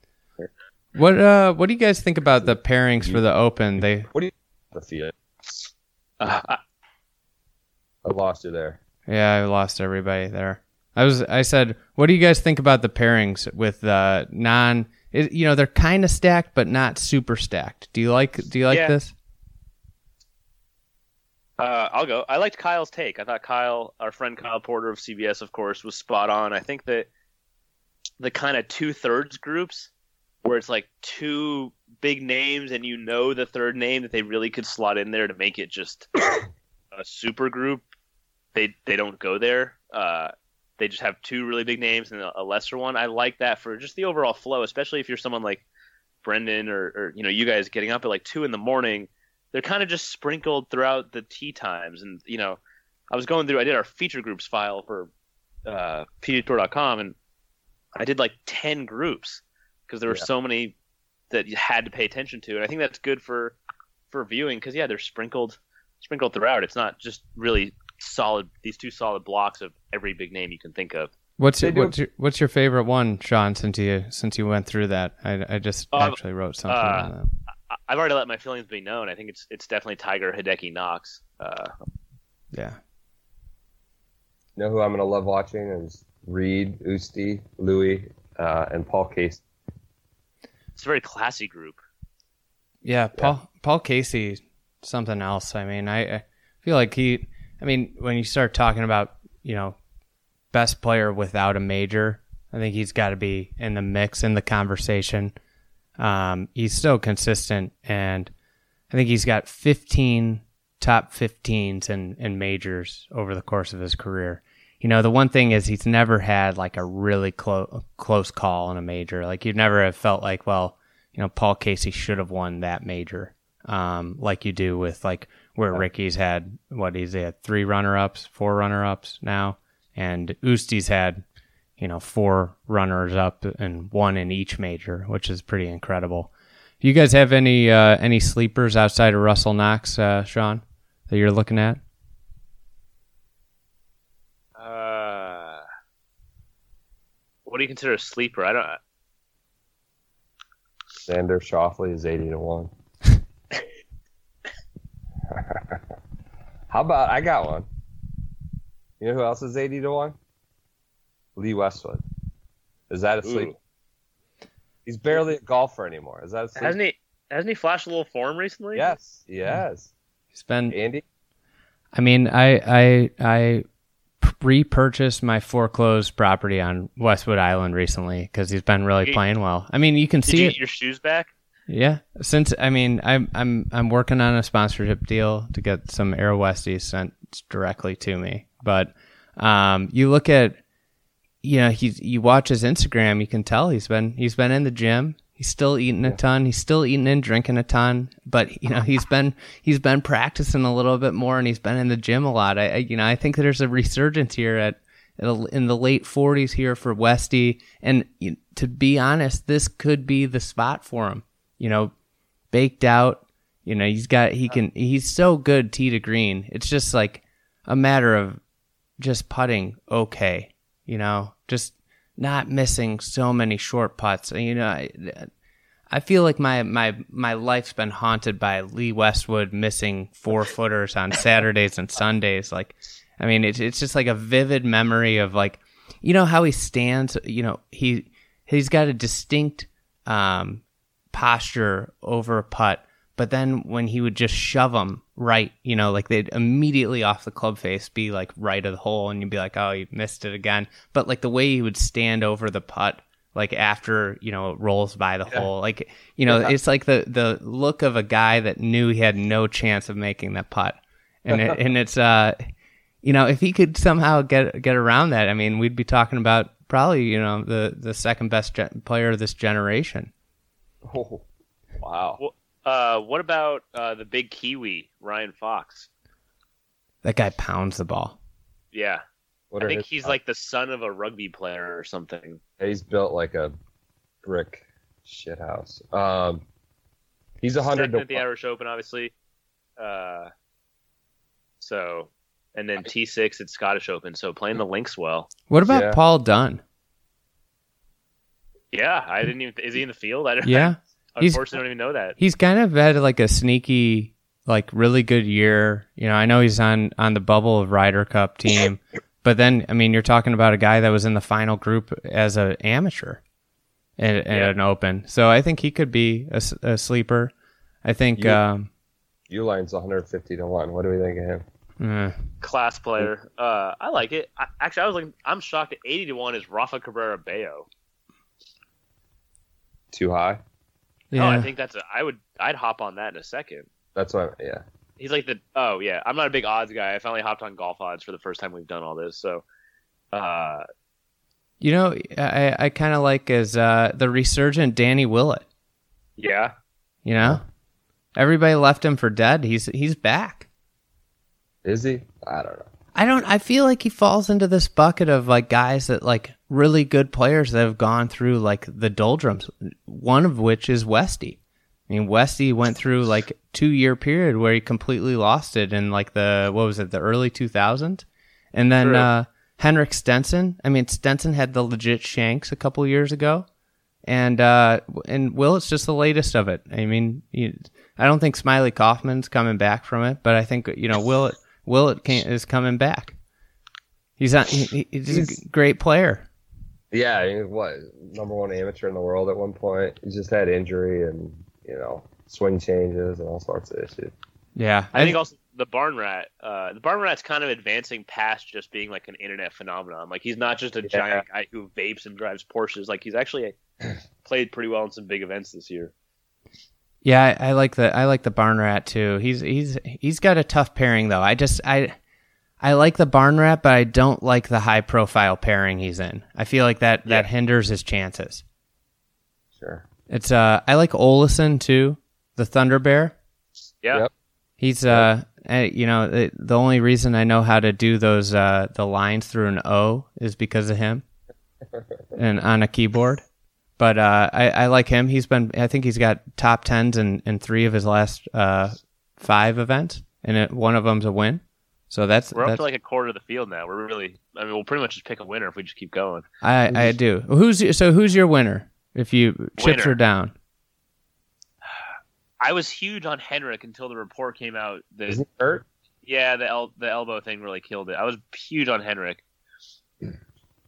What uh, what do you guys think about the pairings for the Open? They What do you the field? Uh, I- I lost you there. Yeah, I lost everybody there. I was I said, what do you guys think about the pairings with uh non it, you know, they're kind of stacked but not super stacked. Do you like do you like Yeah. this? Uh, I'll go. I liked Kyle's take. I thought Kyle, our friend Kyle Porter of CBS, of course, was spot on. I think that the kind of two thirds groups where it's like two big names and you know the third name that they really could slot in there to make it just a super group. They they don't go there. Uh, they just have two really big names and a, lesser one. I like that for just the overall flow, especially if you're someone like Brendan or, or you know you guys getting up at like two in the morning they're kind of just sprinkled throughout the tee times. And you know, I was going through. I did our feature groups file for uh, PGATour.com, and I did like ten groups because there were Yeah. so many that you had to pay attention to. And I think that's good for for viewing because yeah, they're sprinkled sprinkled throughout. It's not just really solid. These two solid blocks of every big name you can think of. What's your, what's your what's your favorite one, Sean? Since you since you went through that, I, I just Um, actually wrote something uh, on that. I- I've already let my feelings be known. I think it's it's definitely Tiger Hideki Knox. Uh, Yeah, You know who I'm gonna love watching is Reed, Usti, Louis, uh, and Paul Casey. it's a very classy group. yeah. Paul Paul Casey, something else. I mean, I, I feel like he. I mean, when you start talking about you know best player without a major, I think he's got to be in the mix in the conversation. Um, he's still consistent, and I think he's got 15 top 15s in, in majors over the course of his career. You know, the one thing is he's never had like a really close close call in a major. Like you'd never have felt like, well, you know, Paul Casey should have won that major, um, like you do with like where Ricky's had what he's had three runner ups, four runner ups now, and Usti's had you know four runners up and one in each major, which is pretty incredible. Do you guys have any uh, any sleepers outside of Russell Knox, uh, Sean, that you're looking at? Uh, what do you consider a sleeper? I don't. Xander Schauffele is eighty to one. How about I got one? You know who else is eighty to one? Lee Westwood. Is that a sleep? Ooh. He's barely a golfer anymore. Is that a sleep? Hasn't he? Hasn't he flashed a little form recently? Yes, he has. He's been Andy, I mean, I I I repurchased my foreclosed property on Westwood Island recently because he's been really Did- playing well. I mean, you can Did see you it. your shoes back? Yeah, since I mean, I'm I'm I'm working on a sponsorship deal to get some Air Westies sent directly to me. But um, you look at, you know, he's you watch his Instagram, you can tell he's been he's been in the gym. He's still eating a ton. He's still eating and drinking a ton. But you know, he's been he's been practicing a little bit more, and he's been in the gym a lot. I, I you know I think there's a resurgence here at in the late 40s here for Westy. And to be honest, this could be the spot for him. You know, baked out, You know, he's got he can he's so good tee to green. It's just like a matter of just putting okay. You know, just not missing so many short putts. You know, I, I feel like my my my life's been haunted by Lee Westwood missing four footers on Saturdays and Sundays. Like, I mean, it's it's just like a vivid memory of like, you know how he stands. You know, he he's got a distinct um, posture over a putt, but then when he would just shove them right, you know, like they'd immediately off the club face be like right of the hole, and you'd be like, oh, you missed it again. But like the way he would stand over the putt like after you know it rolls by the yeah. hole like you know yeah. it's like the the look of a guy that knew he had no chance of making that putt and it, and it's uh you know if he could somehow get get around that i mean we'd be talking about probably you know the the second best ge- player of this generation oh wow well, uh what about uh the big kiwi ryan fox that guy pounds the ball yeah what I think he's like the son of a rugby player or something. He's built like a brick shithouse. Um, he's a hundred to at the Irish Open, obviously. Uh, so, and then T six at Scottish Open. So playing the links well. What about yeah. Paul Dunne? Yeah, I didn't even. Is he in the field? I don't. Yeah, I unfortunately I don't even know that. He's kind of had like a sneaky, like really good year. You know, I know he's on on the bubble of Ryder Cup team. But then, I mean, you're talking about a guy that was in the final group as an amateur at, at yeah. an open. So I think he could be a, a sleeper. I think. um, Uline's 150 to 1. What do we think of him? Uh, Class player. Uh, I like it. I, actually, I was like, I'm shocked at 80 to 1 is Rafa Cabrera Bello. Too high? Yeah. Oh, I think that's a, I would, I'd hop on that in a second. That's why. yeah he's like the oh yeah. I'm not a big odds guy. I finally hopped on golf odds for the first time we've done all this. So, uh, you know, I I kind of like as uh, the resurgent Danny Willett. Yeah. You know, everybody left him for dead. He's he's back. Is he? I don't know. I don't. I feel like he falls into this bucket of like guys that like really good players that have gone through like the doldrums. One of which is Westy. I mean, Westy went through like two year period where he completely lost it in like the what was it, the early 2000s, and then uh, Henrik Stenson. I mean, Stenson had the legit shanks a couple years ago, and uh, and Will, it's just the latest of it. I mean, you, I don't think Smylie Kaufman's coming back from it, but I think you know Will it Will is coming back. He's on, he, he's, he's a great player. Yeah, what number one amateur in the world at one point. He just had injury and you know, swing changes and all sorts of issues. Yeah, I, I think also the barn rat. Uh, the barn rat's kind of advancing past just being like an internet phenomenon. Like he's not just a yeah. giant guy who vapes and drives Porsches. Like he's actually played pretty well in some big events this year. Yeah, I, I, like the I like the barn rat too. He's he's he's got a tough pairing though. I just I I like the barn rat, but I don't like the high profile pairing he's in. I feel like that yeah. that hinders his chances. Sure. It's uh, I like Olesen too, the Thunder Bear. Yeah. Yep. He's uh, you know, it, the only reason I know how to do those uh, the lines through an O is because of him, and on a keyboard. But uh, I, I like him. He's been, I think he's got top tens in, in three of his last uh, five events, and it, one of them's a win. So that's we're up to like a quarter of the field now. We're really, I mean, we'll pretty much just pick a winner if we just keep going. I I do. Who's so? Who's your winner? If you chips are down. I was huge on Henrik until the report came out that Is he hurt? Yeah, the el- the elbow thing really killed it. I was huge on Henrik.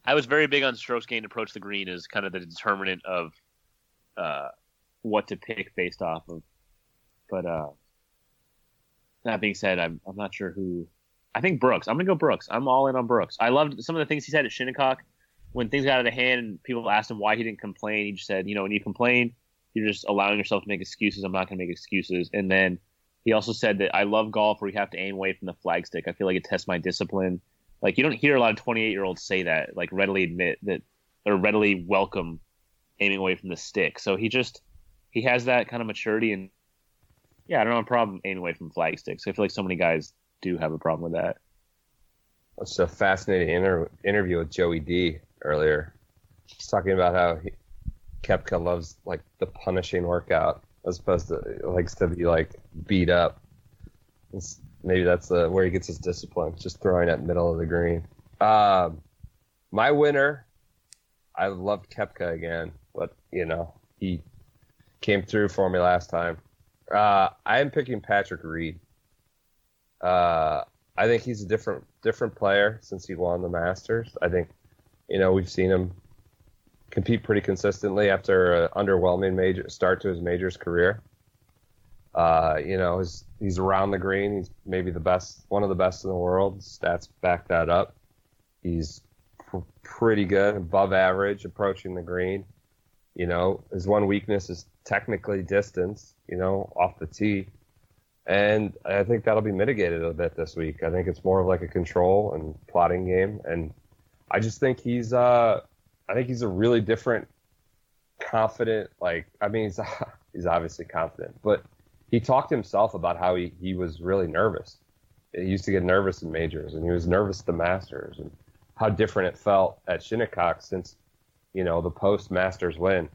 I was very big on strokes gained approach the green as kind of the determinant of uh, what to pick based off of. But uh, that being said, I'm I'm not sure who. I think Brooks. I'm gonna go Brooks. I'm all in on Brooks. I loved some of the things he said at Shinnecock when things got out of hand and people asked him why he didn't complain, he just said, you know, when you complain, you're just allowing yourself to make excuses. I'm not to make excuses. And then he also said that I love golf where you have to aim away from the flagstick. I feel like it tests my discipline. Like you don't hear a lot of 28 year olds say that, like readily admit that or readily welcome aiming away from the stick. So he just he has that kind of maturity and yeah, I don't have a problem aiming away from flagsticks. I feel like so many guys do have a problem with that. It's a fascinating inter- interview with Joey D earlier. He's talking about how he, Koepka loves like the punishing workout as opposed to likes to be like beat up. It's, maybe that's uh, where he gets his discipline, just throwing at middle of the green. Um, my winner, I loved Koepka again, but you know he came through for me last time. Uh, I am picking Patrick Reed. Uh, I think he's a different different player since he won the Masters. I think, you know, we've seen him compete pretty consistently after an underwhelming major start to his majors career. Uh, you know, his, he's around the green. He's maybe the best, one of the best in the world. Stats back that up. He's pr- pretty good, above average, approaching the green. You know, his one weakness is technically distance. You know, off the tee and I think that'll be mitigated a bit this week. I think it's more of like a control and plotting game, and I just think he's uh, I think he's a really different, confident. Like I mean, he's he's obviously confident, but he talked himself about how he he was really nervous. He used to get nervous in majors, and he was nervous at the Masters, and how different it felt at Shinnecock since you know the post Masters win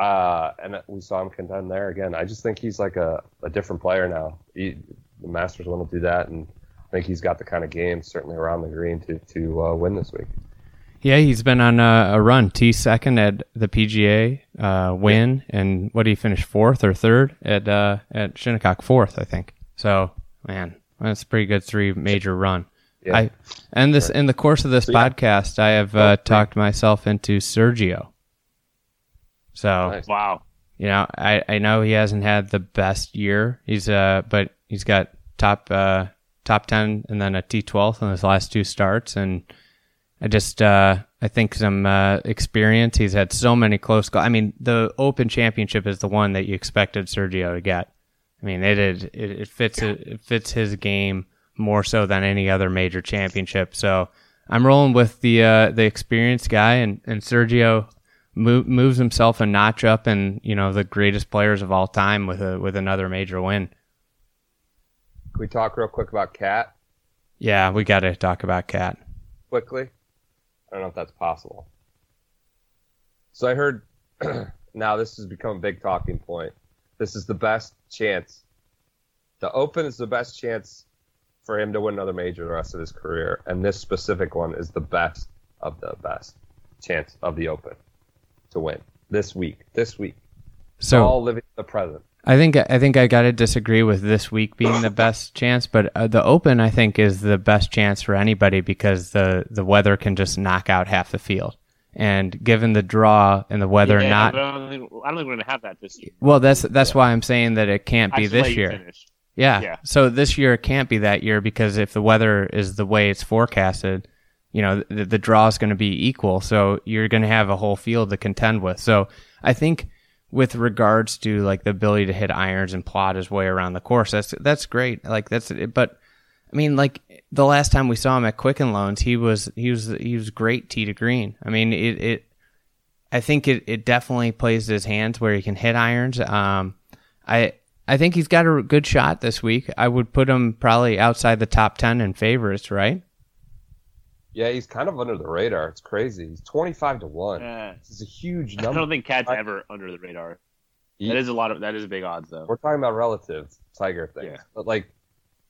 uh, and we saw him contend there again. I just think he's like a, a different player now. He, the Masters want to do that, and I think he's got the kind of game certainly around the green to to uh, win this week. Yeah, he's been on a, a run. T second at the PGA uh, win, yeah. and what did he finish fourth or third at uh, at Shinnecock? Fourth, I think. So, man, that's a pretty good three major run. Yeah. I and this in the course of this so, podcast, I have uh, talked myself into Sergio. So nice. wow, you know, I, I know he hasn't had the best year. He's uh, but he's got top uh top ten and then a T twelfth in his last two starts, and I just uh I think some uh, experience. He's had so many close. Go- I mean, the Open Championship is the one that you expected Sergio to get. I mean, it it, it fits it fits his game more so than any other major championship. So I'm rolling with the uh, the experienced guy and and Sergio move, moves himself a notch up in you know the greatest players of all time with a with another major win. Can we talk real quick about Cat? Yeah, we got to talk about Cat quickly. I don't know if that's possible. So I heard now this has become a big talking point. This is the best chance. The Open is the best chance for him to win another major the rest of his career, and this specific one is the best of the best chance of the Open to win this week. This week. So all living the present. I think I think I got to disagree with this week being the best chance, but uh, the Open I think is the best chance for anybody because the the weather can just knock out half the field. And given the draw and the weather yeah, not, I don't, think, I don't think we're gonna have that this year. Well, that's that's yeah. why I'm saying that it can't be this year. Yeah. yeah. So this year it can't be that year because if the weather is the way it's forecasted, you know, the, the draw is going to be equal. So you're going to have a whole field to contend with. So I think with regards to like the ability to hit irons and plot his way around the course, that's, that's great. Like that's, but I mean, like the last time we saw him at Quicken Loans, he was, he was, he was great tee to green. I mean, it, it, I think it, it definitely plays his hands where he can hit irons. Um, I, I think he's got a good shot this week. I would put him probably outside the top 10 in favorites, right? Yeah, he's kind of under the radar. It's crazy. He's twenty five to one. Yeah. This is a huge number. I don't think Cat's ever under the radar. He, that is a lot of that is a big odds though. We're talking about relative Tiger things, yeah. but like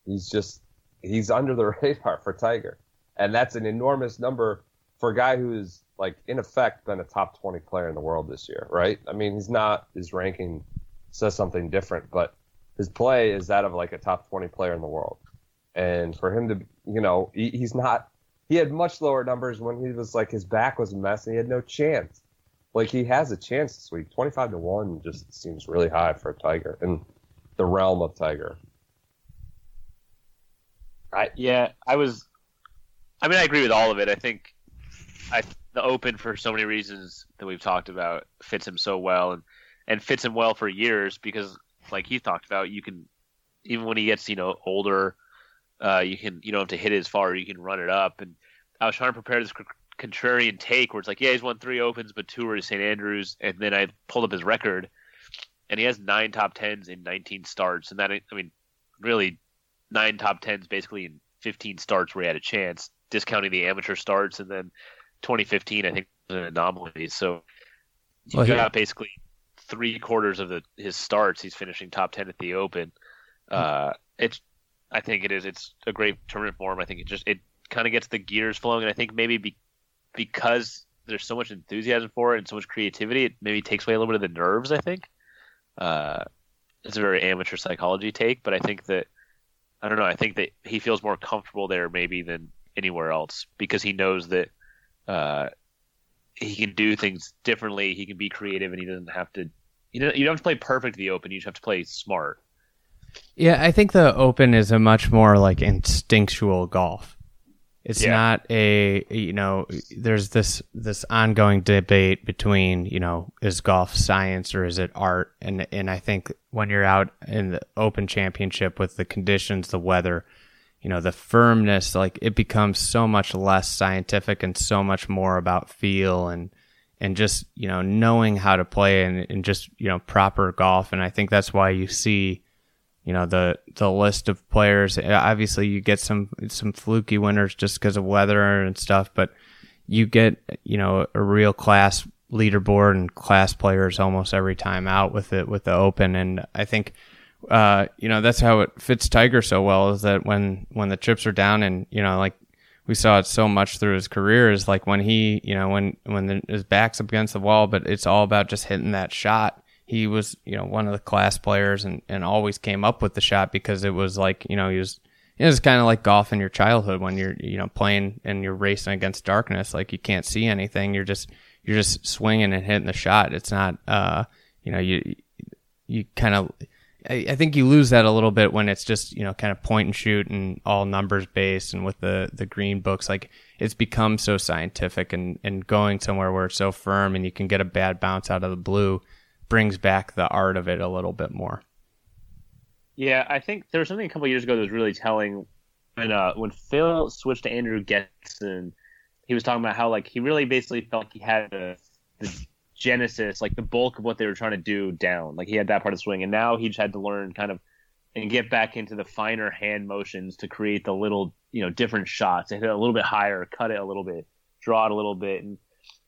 he's just he's under the radar for Tiger, and that's an enormous number for a guy who's like in effect been a top twenty player in the world this year, right? I mean, he's not his ranking says something different, but his play is that of like a top twenty player in the world, and for him to you know he, he's not he had much lower numbers when he was like his back was a mess and he had no chance. Like he has a chance this week. Twenty five to one just seems really high for a Tiger in the realm of Tiger. I yeah, I was. I mean, I agree with all of it. I think I the Open for so many reasons that we've talked about fits him so well and and fits him well for years because like he talked about, you can even when he gets you know older uh, you can you don't have to hit it as far. You can run it up. And I was trying to prepare this contrarian take where it's like, yeah, he's won three opens, but two were to St Andrews. And then I pulled up his record, and he has nine top tens in 19 starts. And that I mean, really, nine top tens basically in 15 starts where he had a chance, discounting the amateur starts. And then 2015, I think, was an anomaly. So you well, got yeah. basically three quarters of the his starts, he's finishing top ten at the Open. Uh, it's I think it is. It's a great tournament for him. I think it just it kind of gets the gears flowing, and I think maybe be, because there's so much enthusiasm for it and so much creativity, it maybe takes away a little bit of the nerves. I think. Uh, it's a very amateur psychology take, but I think that I don't know. I think that he feels more comfortable there maybe than anywhere else because he knows that uh, he can do things differently. He can be creative, and he doesn't have to. You don't, you don't have to play perfect the Open. You just have to play smart. Yeah, I think the Open is a much more like instinctual golf. It's Yeah. not a you know. There's this this ongoing debate between you know is golf science or is it art, and and I think when you're out in the Open Championship with the conditions, the weather, you know, the firmness, like it becomes so much less scientific and so much more about feel and and just you know knowing how to play and, and just you know proper golf, and I think that's why you see you know the the list of players. Obviously you get some some fluky winners just because of weather and stuff but you get you know a real class leaderboard and class players almost every time out with it with the open. And i think uh you know that's how it fits tiger so well is that when when the chips are down and you know like we saw it so much through his career is like when he you know when when the, his back's up against the wall but it's all about just hitting that shot he was you know one of the class players and, and always came up with the shot because it was like you know he was it was kind of like golf in your childhood when you're you know playing and you're racing against darkness. Like you can't see anything. You're just you're just swinging and hitting the shot. It's not uh you know you you kind of I, think you lose that a little bit when it's just you know kind of point and shoot and all numbers based and with the the green books. Like it's become so scientific and and going somewhere where it's so firm and you can get a bad bounce out of the blue brings back the art of it a little bit more. Yeah, I think there was something a couple years ago that was really telling when uh, when Phil switched to Andrew Getson. He was talking about how like he really basically felt he had the, the genesis, like the bulk of what they were trying to do down. Like he had that part of the swing, and now he just had to learn kind of and get back into the finer hand motions to create the little you know different shots. Hit it a little bit higher, cut it a little bit, draw it a little bit, and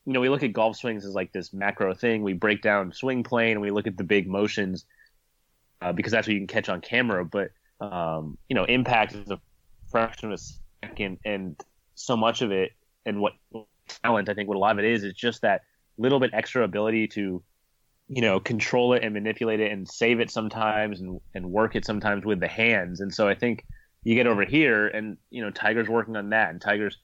you know we look at golf swings as like this macro thing. We break down swing plane and we look at the big motions uh, because that's what you can catch on camera. But um, you know, impact is a fraction of a second, and so much of it, and what talent I think what a lot of it is, is just that little bit extra ability to, you know, control it and manipulate it and save it sometimes and and work it sometimes with the hands. And so I think you get over here, and you know, Tiger's working on that, and Tiger's,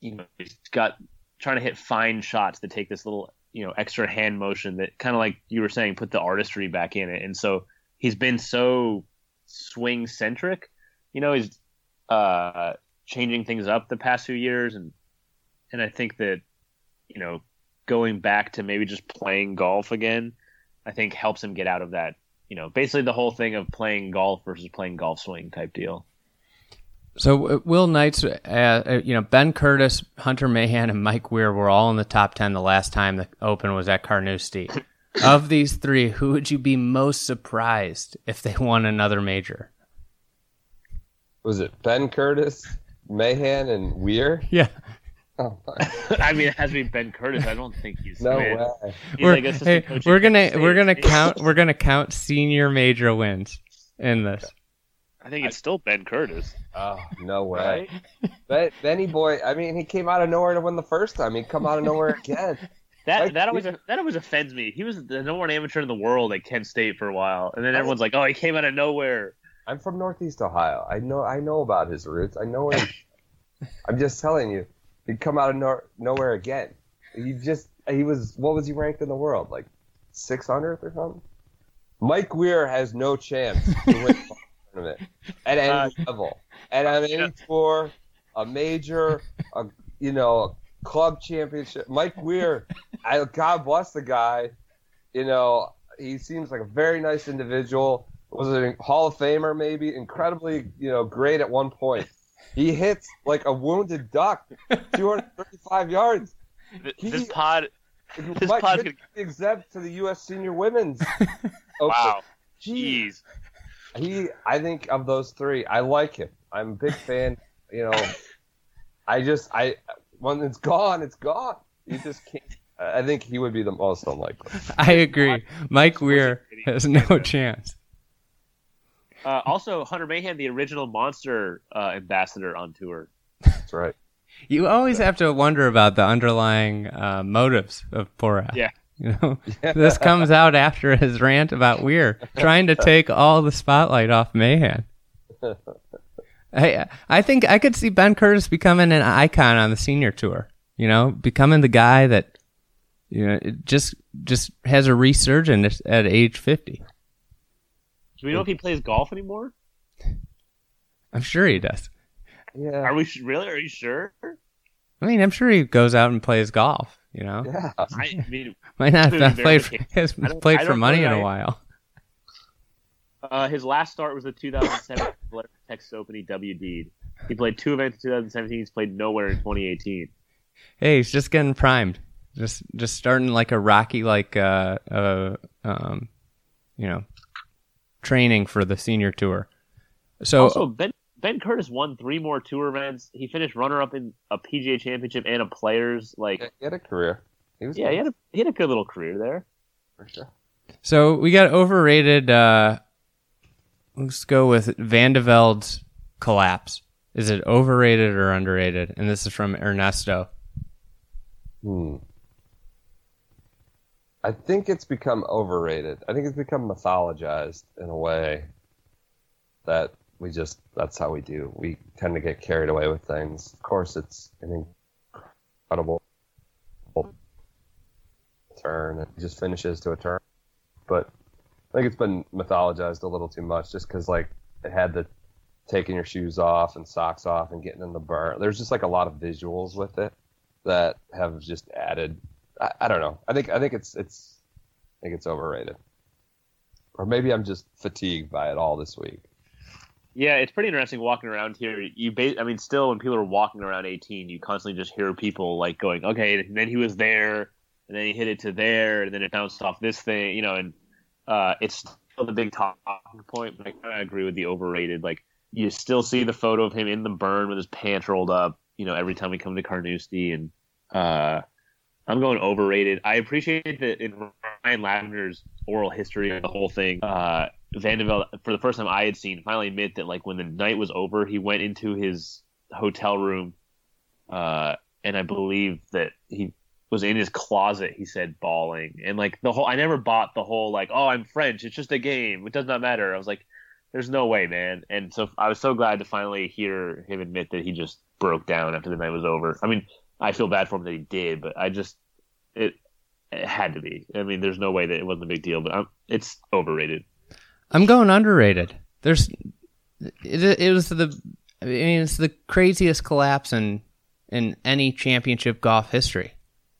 you know, he's got trying to hit fine shots that take this little you know extra hand motion that kind of like you were saying put the artistry back in it and so he's been so swing centric. You know, he's uh, changing things up the past few years, and and I think that you know going back to maybe just playing golf again, I think helps him get out of that. You know, basically the whole thing of playing golf versus playing golf swing type deal. So uh, Will Knights, uh, uh, you know, Ben Curtis, Hunter Mahan, and Mike Weir were all in the top ten the last time the Open was at Carnoustie. of these three, who would you be most surprised if they won another major? Was it Ben Curtis, Mahan, and Weir? Yeah. Oh my. I mean, it has to be Ben Curtis. I don't think he's No man. way. He's We're, like hey, we're gonna we're gonna count we're gonna count senior major wins in this. I think it's still Ben Curtis. Oh, no way. But Benny boy, I mean, he came out of nowhere to win the first time. He'd come out of nowhere again. That Like, that always that always offends me. He was the number one amateur in the world at Kent State for a while, and then everyone's like, "Oh, he came out of nowhere." I'm from Northeast Ohio. I know I know about his roots. I know him. I'm just telling you, he'd come out of no- nowhere again. He just he was what was he ranked in the world? Like 600th or something? Mike Weir has no chance to win a tournament at any Uh, level. At any tour, a major, a you know, a club championship. Mike Weir, I God bless the guy. You know, he seems like a very nice individual. Was a Hall of Famer, maybe incredibly, you know, great at one point. He hits like a wounded duck, 235 yards. He- This pod, This Mike could exempt to the U.S. Senior Women's. Open. wow, jeez. He. I think of those three, I like him. I'm a big fan. You know, I just I when it's gone, it's gone. You just can't. I think he would be the most unlikely. I agree. Mike Weir has no chance. Uh, also, Hunter Mayhem, the original Monster uh, ambassador on tour. That's right. You always have to wonder about the underlying uh, motives of Porath. Yeah. You know, this comes out after his rant about Weir trying to take all the spotlight off Mahan. I I think I could see Ben Curtis becoming an icon on the senior tour. You know, becoming the guy that you know just just has a resurgence at age fifty. Do we know if he plays golf anymore? I'm sure he does. Yeah. Are we sh- really? Are you sure? I mean, I'm sure he goes out and plays golf. You know, Yeah. I mean, might not have played for, has played for money in that a I- while. uh, his last start was the 2007 Texas Open. He WD'd. He played two events in 2017. He's played nowhere in 2018. Hey, he's just getting primed. Just just starting like a Rocky like uh uh um you know training for the senior tour. So also, Ben Ben Curtis won three more tour events. He finished runner up in a PGA Championship and a Players. Like, He had a career. He was yeah, he had a he had a good little career there. for sure. so we got overrated uh let's go with Van de Velde's collapse. Is it overrated or underrated? And this is from Ernesto. Hmm. I think it's become overrated. I think it's become mythologized in a way that we just that's how we do. We tend to get carried away with things. Of course, it's an incredible turn. It just finishes to a turn, but I think it's been mythologized a little too much, just because like it had the taking your shoes off and socks off and getting in the burn. There's just like a lot of visuals with it that have just added. I, I don't know. I think I think it's it's I think it's overrated, or maybe I'm just fatigued by it all this week. Yeah, it's pretty interesting walking around here. You, ba- I mean, still when people are walking around 18, you constantly just hear people like going, "Okay," and then he was there, and then he hit it to there, and then it bounced off this thing, you know, and uh, it's still the big talking point. But I kind of agree with the overrated. Like, you still see the photo of him in the burn with his pants rolled up, you know, every time we come to Carnoustie, and uh, I'm going overrated. I appreciate that in Ryan Lavner's oral history of the whole thing. Uh, Van de Velde, for the first time I had seen, finally admit that like when the night was over, he went into his hotel room, uh, and I believe that he was in his closet. He said bawling, and like the whole. I never bought the whole like, oh, I'm French. It's just a game. It does not matter. I was like, there's no way, man. And so I was so glad to finally hear him admit that he just broke down after the night was over. I mean, I feel bad for him that he did, but I just it. It had to be. I mean, there's no way that it wasn't a big deal, but I'm, it's overrated. I'm going underrated. There's it, it was the I mean it's the craziest collapse in in any championship golf history.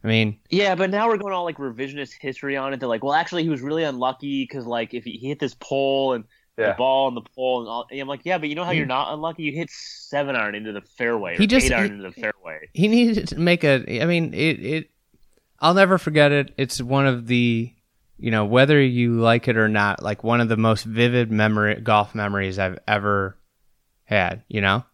I mean, Yeah, but now we're going all like revisionist history on it. They're like, well, actually, he was really unlucky because like if he, he hit this pole and the ball and the pole and all. And I'm like, yeah, but you know how you're hmm. not unlucky? You hit seven iron into the fairway, or He just- eight iron he- into the fairway. he needed to make a. I mean, it. it I'll never forget it. It's one of the, you know, whether you like it or not, like one of the most vivid memory golf memories I've ever had. You know,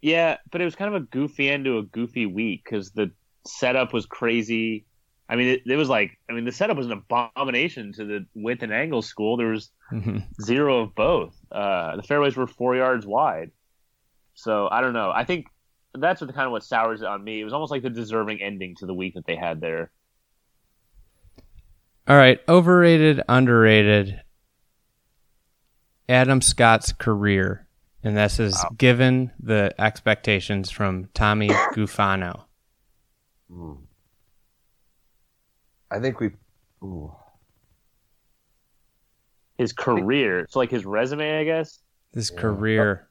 Yeah, but it was kind of a goofy end to a goofy week because the setup was crazy. I mean, it, it was like, I mean, the setup was an abomination to the width and angle school. There was zero of both. Uh, the fairways were four yards wide. So I don't know. I think that's what kind of what sours it on me. It was almost like the deserving ending to the week that they had there. All right, overrated, underrated. Adam Scott's career, and this is given the expectations from Tommy Gufano. Hmm. I think we. Ooh. His career, so like his resume, I guess. This career,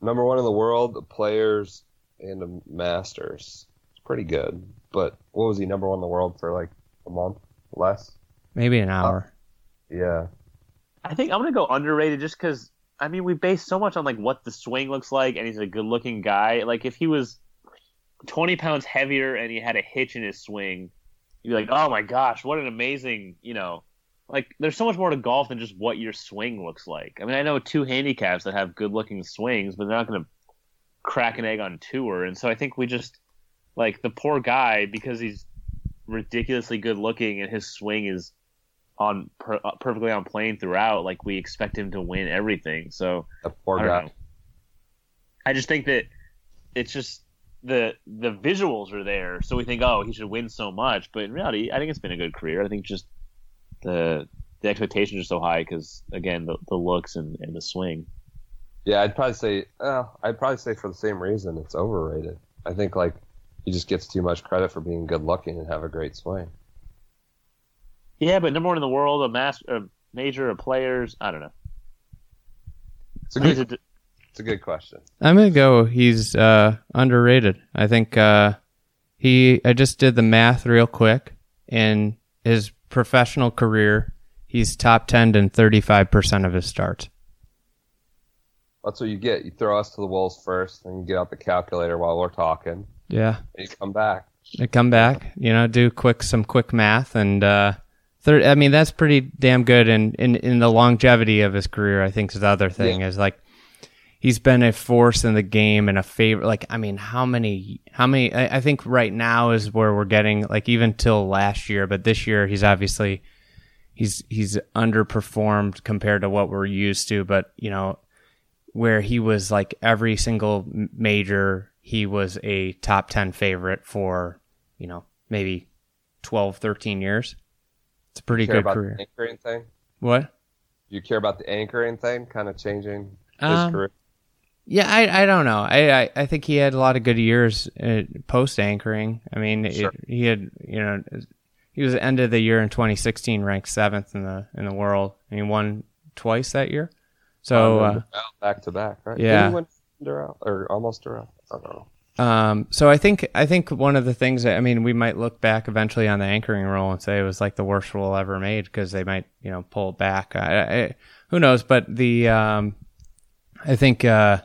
Number one in the world, the players and the Masters. It's pretty good. But what was he number one in the world for like a month less? Maybe an uh, hour. Yeah. I think I'm gonna go underrated just because I mean we base so much on like what the swing looks like, and he's a good-looking guy. Like if he was 20 pounds heavier and he had a hitch in his swing, you'd be like, oh my gosh, what an amazing, you know. Like there's so much more to golf than just what your swing looks like. I mean, I know two handicaps that have good-looking swings, but they're not gonna crack an egg on tour. And so I think we just like the poor guy because he's ridiculously good looking and his swing is on per, uh, perfectly on plane throughout, like we expect him to win everything. So The poor I guy. know. I just think that it's just the the visuals are there, so we think, oh, he should win so much. But in reality, I think it's been a good career. I think just the the expectations are so high because again, the, the looks and, and the swing. Yeah, I'd probably say. Uh, I'd probably say for the same reason, it's overrated. I think like he just gets too much credit for being good looking and have a great swing. Yeah, but number one in the world, a mass, a major of players. I don't know. It's a He's good. a- It's a good question. I'm gonna go. He's uh, underrated. I think uh, he. I just did the math real quick. In his professional career, he's top ten in 35 percent of his starts. That's what you get. You throw us to the wolves first, and you get out the calculator while we're talking, Yeah, and you come back. I come back. You know, do quick some quick math, and uh, thir- I mean that's pretty damn good. And in, in the longevity of his career, I think is the other thing is like he's been a force in the game and a favorite. Like, I mean, how many, how many? I, I think right now is where we're getting like even till last year, but this year he's obviously he's he's underperformed compared to what we're used to. But you know, where he was like every single major, he was a top ten favorite for you know maybe 12, 13 years. It's a pretty good career. anchoring thing? What? Do you care about the anchoring thing, kind of changing his Um, career? Yeah, I, I don't know. I, I, I think he had a lot of good years uh, post anchoring. I mean, it- he had you know he was at the end of the year in 2016 ranked seventh in the in the world, and he won twice that year. So uh, back to back, right? yeah. Or almost Doral? I don't know. Um, so I think I think one of the things that I mean we might look back eventually on the anchoring role and say it was like the worst role ever made because they might you know pull back. I, I, who knows? But the um, I think uh,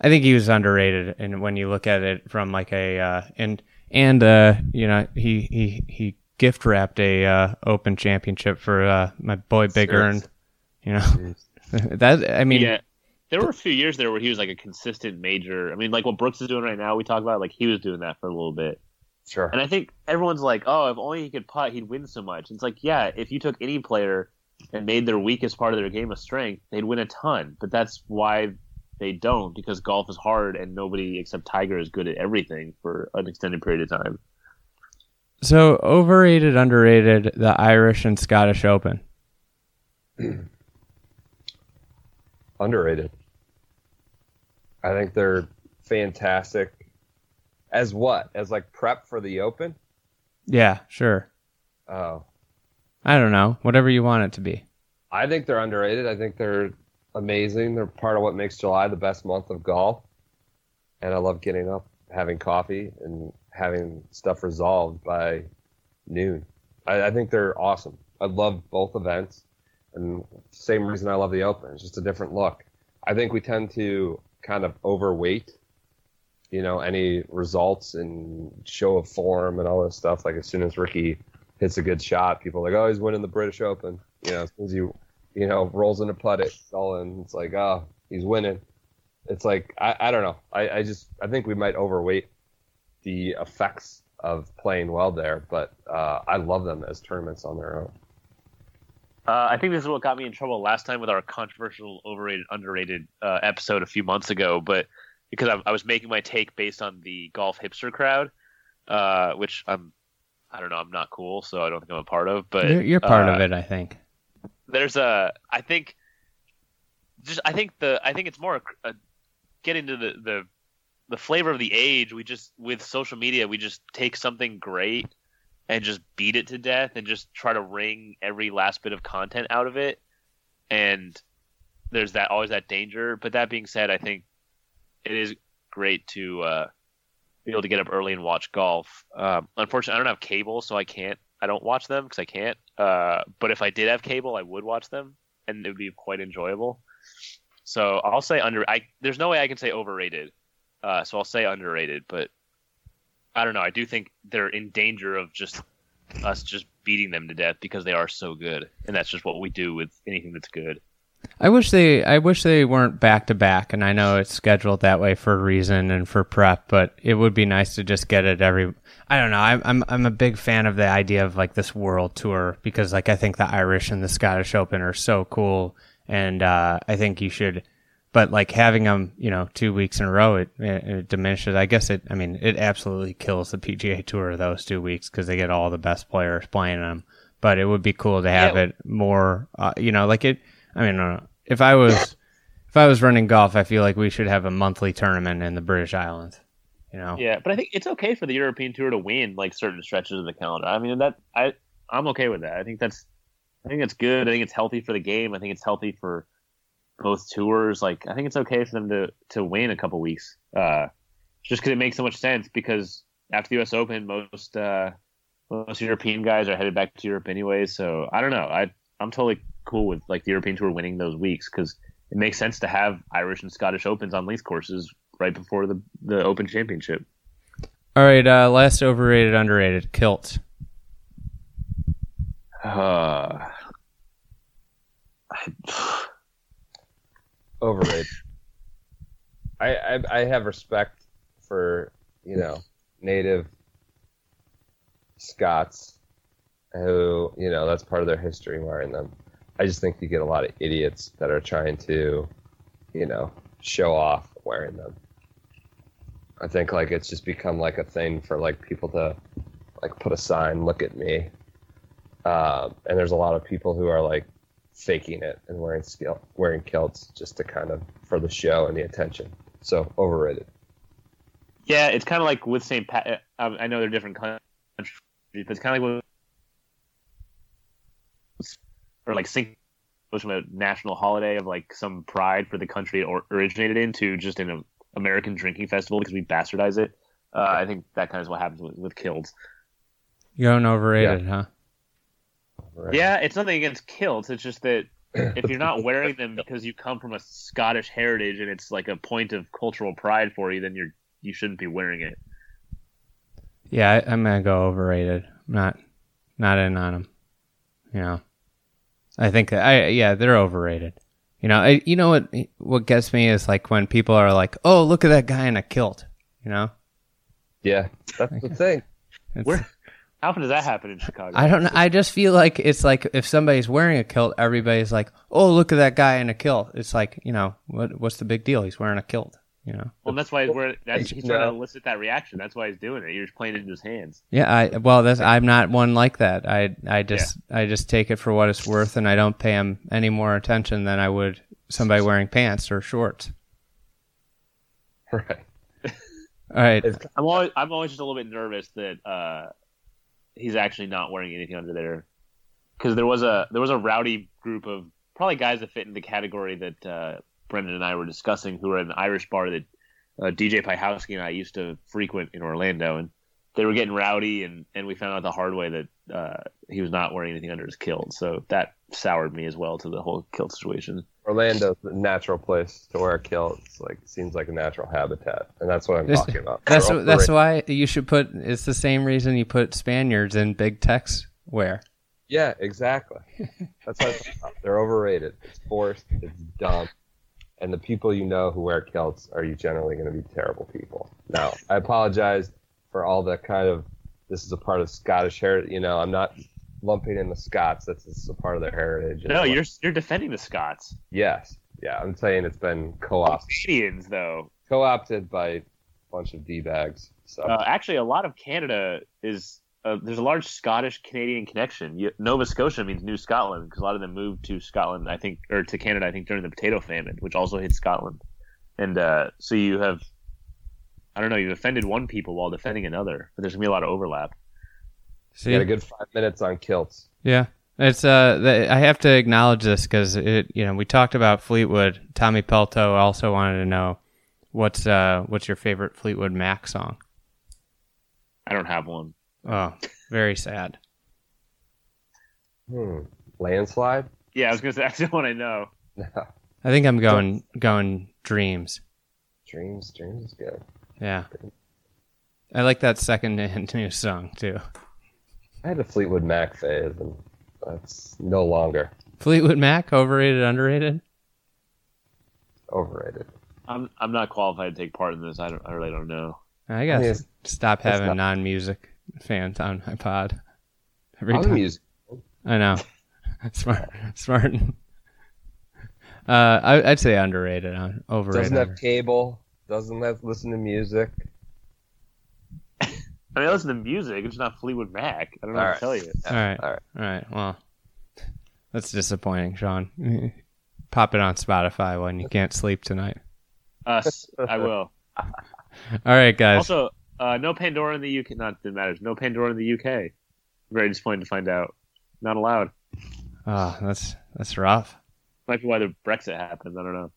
I think he was underrated, and when you look at it from like a uh, and and uh, you know he he he gift wrapped a uh, Open Championship for uh, my boy Big Earn. You know that I mean yeah, there were a few years there where he was like a consistent major. I mean, like what Brooks is doing right now, we talk about like he was doing that for a little bit. Sure. And I think everyone's like, oh, if only he could putt, he'd win so much. It's like, yeah, if you took any player and made their weakest part of their game a strength, they'd win a ton. But that's why they don't, because golf is hard and nobody except Tiger is good at everything for an extended period of time. So overrated, underrated, the Irish and Scottish Open. Underrated. I think they're fantastic. As what? As like prep for the Open? Yeah, sure. Oh, I don't know. Whatever you want it to be. I think they're underrated. I think they're amazing. They're part of what makes July the best month of golf. And I love getting up, having coffee, and having stuff resolved by noon. I, I think they're awesome. I love both events, and same reason I love the Open. It's just a different look. I think we tend to kind of overweight, you know, any results and show of form and all this stuff. Like as soon as Ricky hits a good shot, people like, oh, he's winning the British Open. You know, as soon as you, you know, rolls into putt it, it's all in. It's like, oh, he's winning. It's like I, I don't know. I, I just I think we might overweight the effects of playing well there, but uh, I love them as tournaments on their own. Uh, I think this is what got me in trouble last time with our controversial, overrated, underrated uh, episode a few months ago. But because I, I was making my take based on the golf hipster crowd, uh, which I'm, I don't know, I'm not cool, so I don't think I'm a part of. But You're, you're part uh, of it, I think. There's a, I think, just I think the, I think it's more a, a, getting to the the the flavor of the age. We just with social media, we just take something great and just beat it to death and just try to wring every last bit of content out of it. And there's that always that danger. But that being said, I think it is great to uh, be able to get up early and watch golf. Um, unfortunately, I don't have cable, so I can't. I don't watch them because I can't. Uh, but if I did have cable, I would watch them, and it would be quite enjoyable. So I'll say under. I there's no way I can say overrated. Uh, so I'll say underrated, but I don't know. I do think they're in danger of just us just beating them to death because they are so good, and that's just what we do with anything that's good. I wish they I wish they weren't back to back and I know it's scheduled that way for a reason and for prep, but it would be nice to just get it every I don't know. I'm I'm I'm a big fan of the idea of like this world tour because like I think the Irish and the Scottish Open are so cool and uh, I think you should but like having them, you know, two weeks in a row, it, it, it diminishes. I guess it. I mean, it absolutely kills the PGA Tour those two weeks because they get all the best players playing them. But it would be cool to have Yeah. it more. Uh, you know, like it. I mean, uh, if I was if I was running golf, I feel like we should have a monthly tournament in the British Islands. You know. Yeah, but I think it's okay for the European Tour to win like certain stretches of the calendar. I mean that I I'm okay with that. I think that's I think that's good. I think it's healthy for the game. I think it's healthy for both tours. Like I think it's okay for them to to win a couple weeks. Uh, just because it makes so much sense. Because after the U.S. Open, most uh, most European guys are headed back to Europe anyway. So I don't know. I I'm totally cool with like the European Tour winning those weeks because it makes sense to have Irish and Scottish Opens on links courses right before the the Open Championship. All right. Uh, last overrated, underrated, kilt. Uh, Overrated. I, I I have respect for you know native Scots who you know that's part of their history wearing them. I just think you get a lot of idiots that are trying to you know show off wearing them. I think like it's just become like a thing for like people to like put a sign, look at me. Um, and there's a lot of people who are like faking it and wearing skill, wearing kilts just to kind of for the show and the attention. So overrated. yeah, it's kind of like with St. Pat. I I know they're different countries, but it's kind of like with, or like St. from a national holiday of like some pride for the country it or originated into just in an American drinking festival because we bastardize it. Uh, I think that kind of is what happens with, with kilts. You're going overrated, huh? Overrated. Yeah, it's nothing against kilts. It's just that if you're not wearing them because you come from a Scottish heritage and it's like a point of cultural pride for you, then you're you shouldn't be wearing it. Yeah, I, I'm gonna go overrated. I'm not not in on them. You know, I think that I yeah they're overrated. You know, I, you know what what gets me is like when people are like, "Oh, look at that guy in a kilt." You know, Yeah, that's the thing. It's- Where how often does that happen in Chicago? I don't know. I just feel like it's like if somebody's wearing a kilt, everybody's like, "Oh, look at that guy in a kilt." It's like you know what what's the big deal? He's wearing a kilt. You know. Well, that's why he's wearing. That's, he's trying to elicit that reaction. That's why he's doing it. You're just playing it into his hands. Yeah, I well, that's I'm not one like that. I I just I just take it for what it's worth, and I don't pay him any more attention than I would somebody wearing pants or shorts. Right. All right, I'm always I'm always just a little bit nervous that uh, he's actually not wearing anything under there. Because there was a there was a rowdy group of probably guys that fit in the category that uh, Brendan and I were discussing who were at an Irish bar that uh, DJ Pyhowski and I used to frequent in Orlando. And they were getting rowdy and, and we found out the hard way that uh, he was not wearing anything under his kilt. So that soured me as well to the whole kilt situation. Orlando's a natural place to wear a kilt. It's like seems like a natural habitat, and that's what I'm This- talking about. that's They're that's why you should put. It's the same reason you put Spaniards in big tex wear. Yeah, exactly. That's what I'm talking about. They're overrated. It's forced. It's dumb. And the people you know who wear kilts are you generally going to be terrible people. Now, I apologize for all the kind of this is a part of Scottish heritage. You know, I'm not lumping in the Scots. That's is a part of their heritage. No, you're you're defending the Scots. yes, yeah. I'm saying it's been co-opted, Canadians though co-opted by a bunch of d bags. So Uh, actually, a lot of Canada is uh, there's a large Scottish Canadian connection. You, Nova Scotia means New Scotland because a lot of them moved to Scotland, I think, or to Canada, I think, during the potato famine, which also hit Scotland. And uh, so you have, I don't know, you've offended one people while defending another, but there's gonna be a lot of overlap. See, got a good five minutes on kilts. Yeah, it's uh, th- I have to acknowledge this because it, you know, we talked about Fleetwood. Tommy Pelto also wanted to know what's uh, what's your favorite Fleetwood Mac song? I don't have one. Oh, very sad. Hmm. Landslide. Yeah, I was gonna say that's the one I know. I think I'm going going Dreams. dreams. Dreams is good. Yeah, I like that second and new song too. I had a Fleetwood Mac phase, and that's no longer. Fleetwood Mac, overrated, underrated? overrated. I'm I'm not qualified to take part in this. I don't. I really don't know. I gotta Yes. stop having not- non-music fans on my pod. Every I'm time. music. I know. smart, smart. Uh, I, I'd say underrated, on overrated. Doesn't have cable. Doesn't have listen to music. I mean, I listen to music. It's not Fleetwood Mac. I don't know All what right. to tell you. all right, All right. all right. Well, that's disappointing, Sean. Pop it on Spotify when you can't sleep tonight. Us. I will. All right, guys. Also, uh, no Pandora in the UK. Not that it matters. No Pandora in the UK. Very disappointed to find out. Not allowed. oh, that's that's rough. Might be why the Brexit happened. I don't know.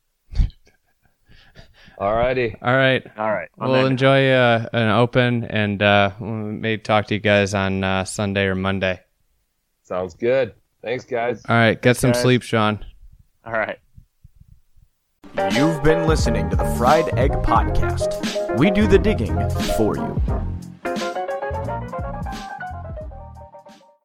Alrighty. All right. All right. On We'll that- enjoy uh, an open, and uh, we may talk to you guys on uh, Sunday or Monday. Sounds good. Thanks, guys. All right, get some guys. sleep, Sean. All right. You've been listening to the Fried Egg Podcast. We do the digging for you.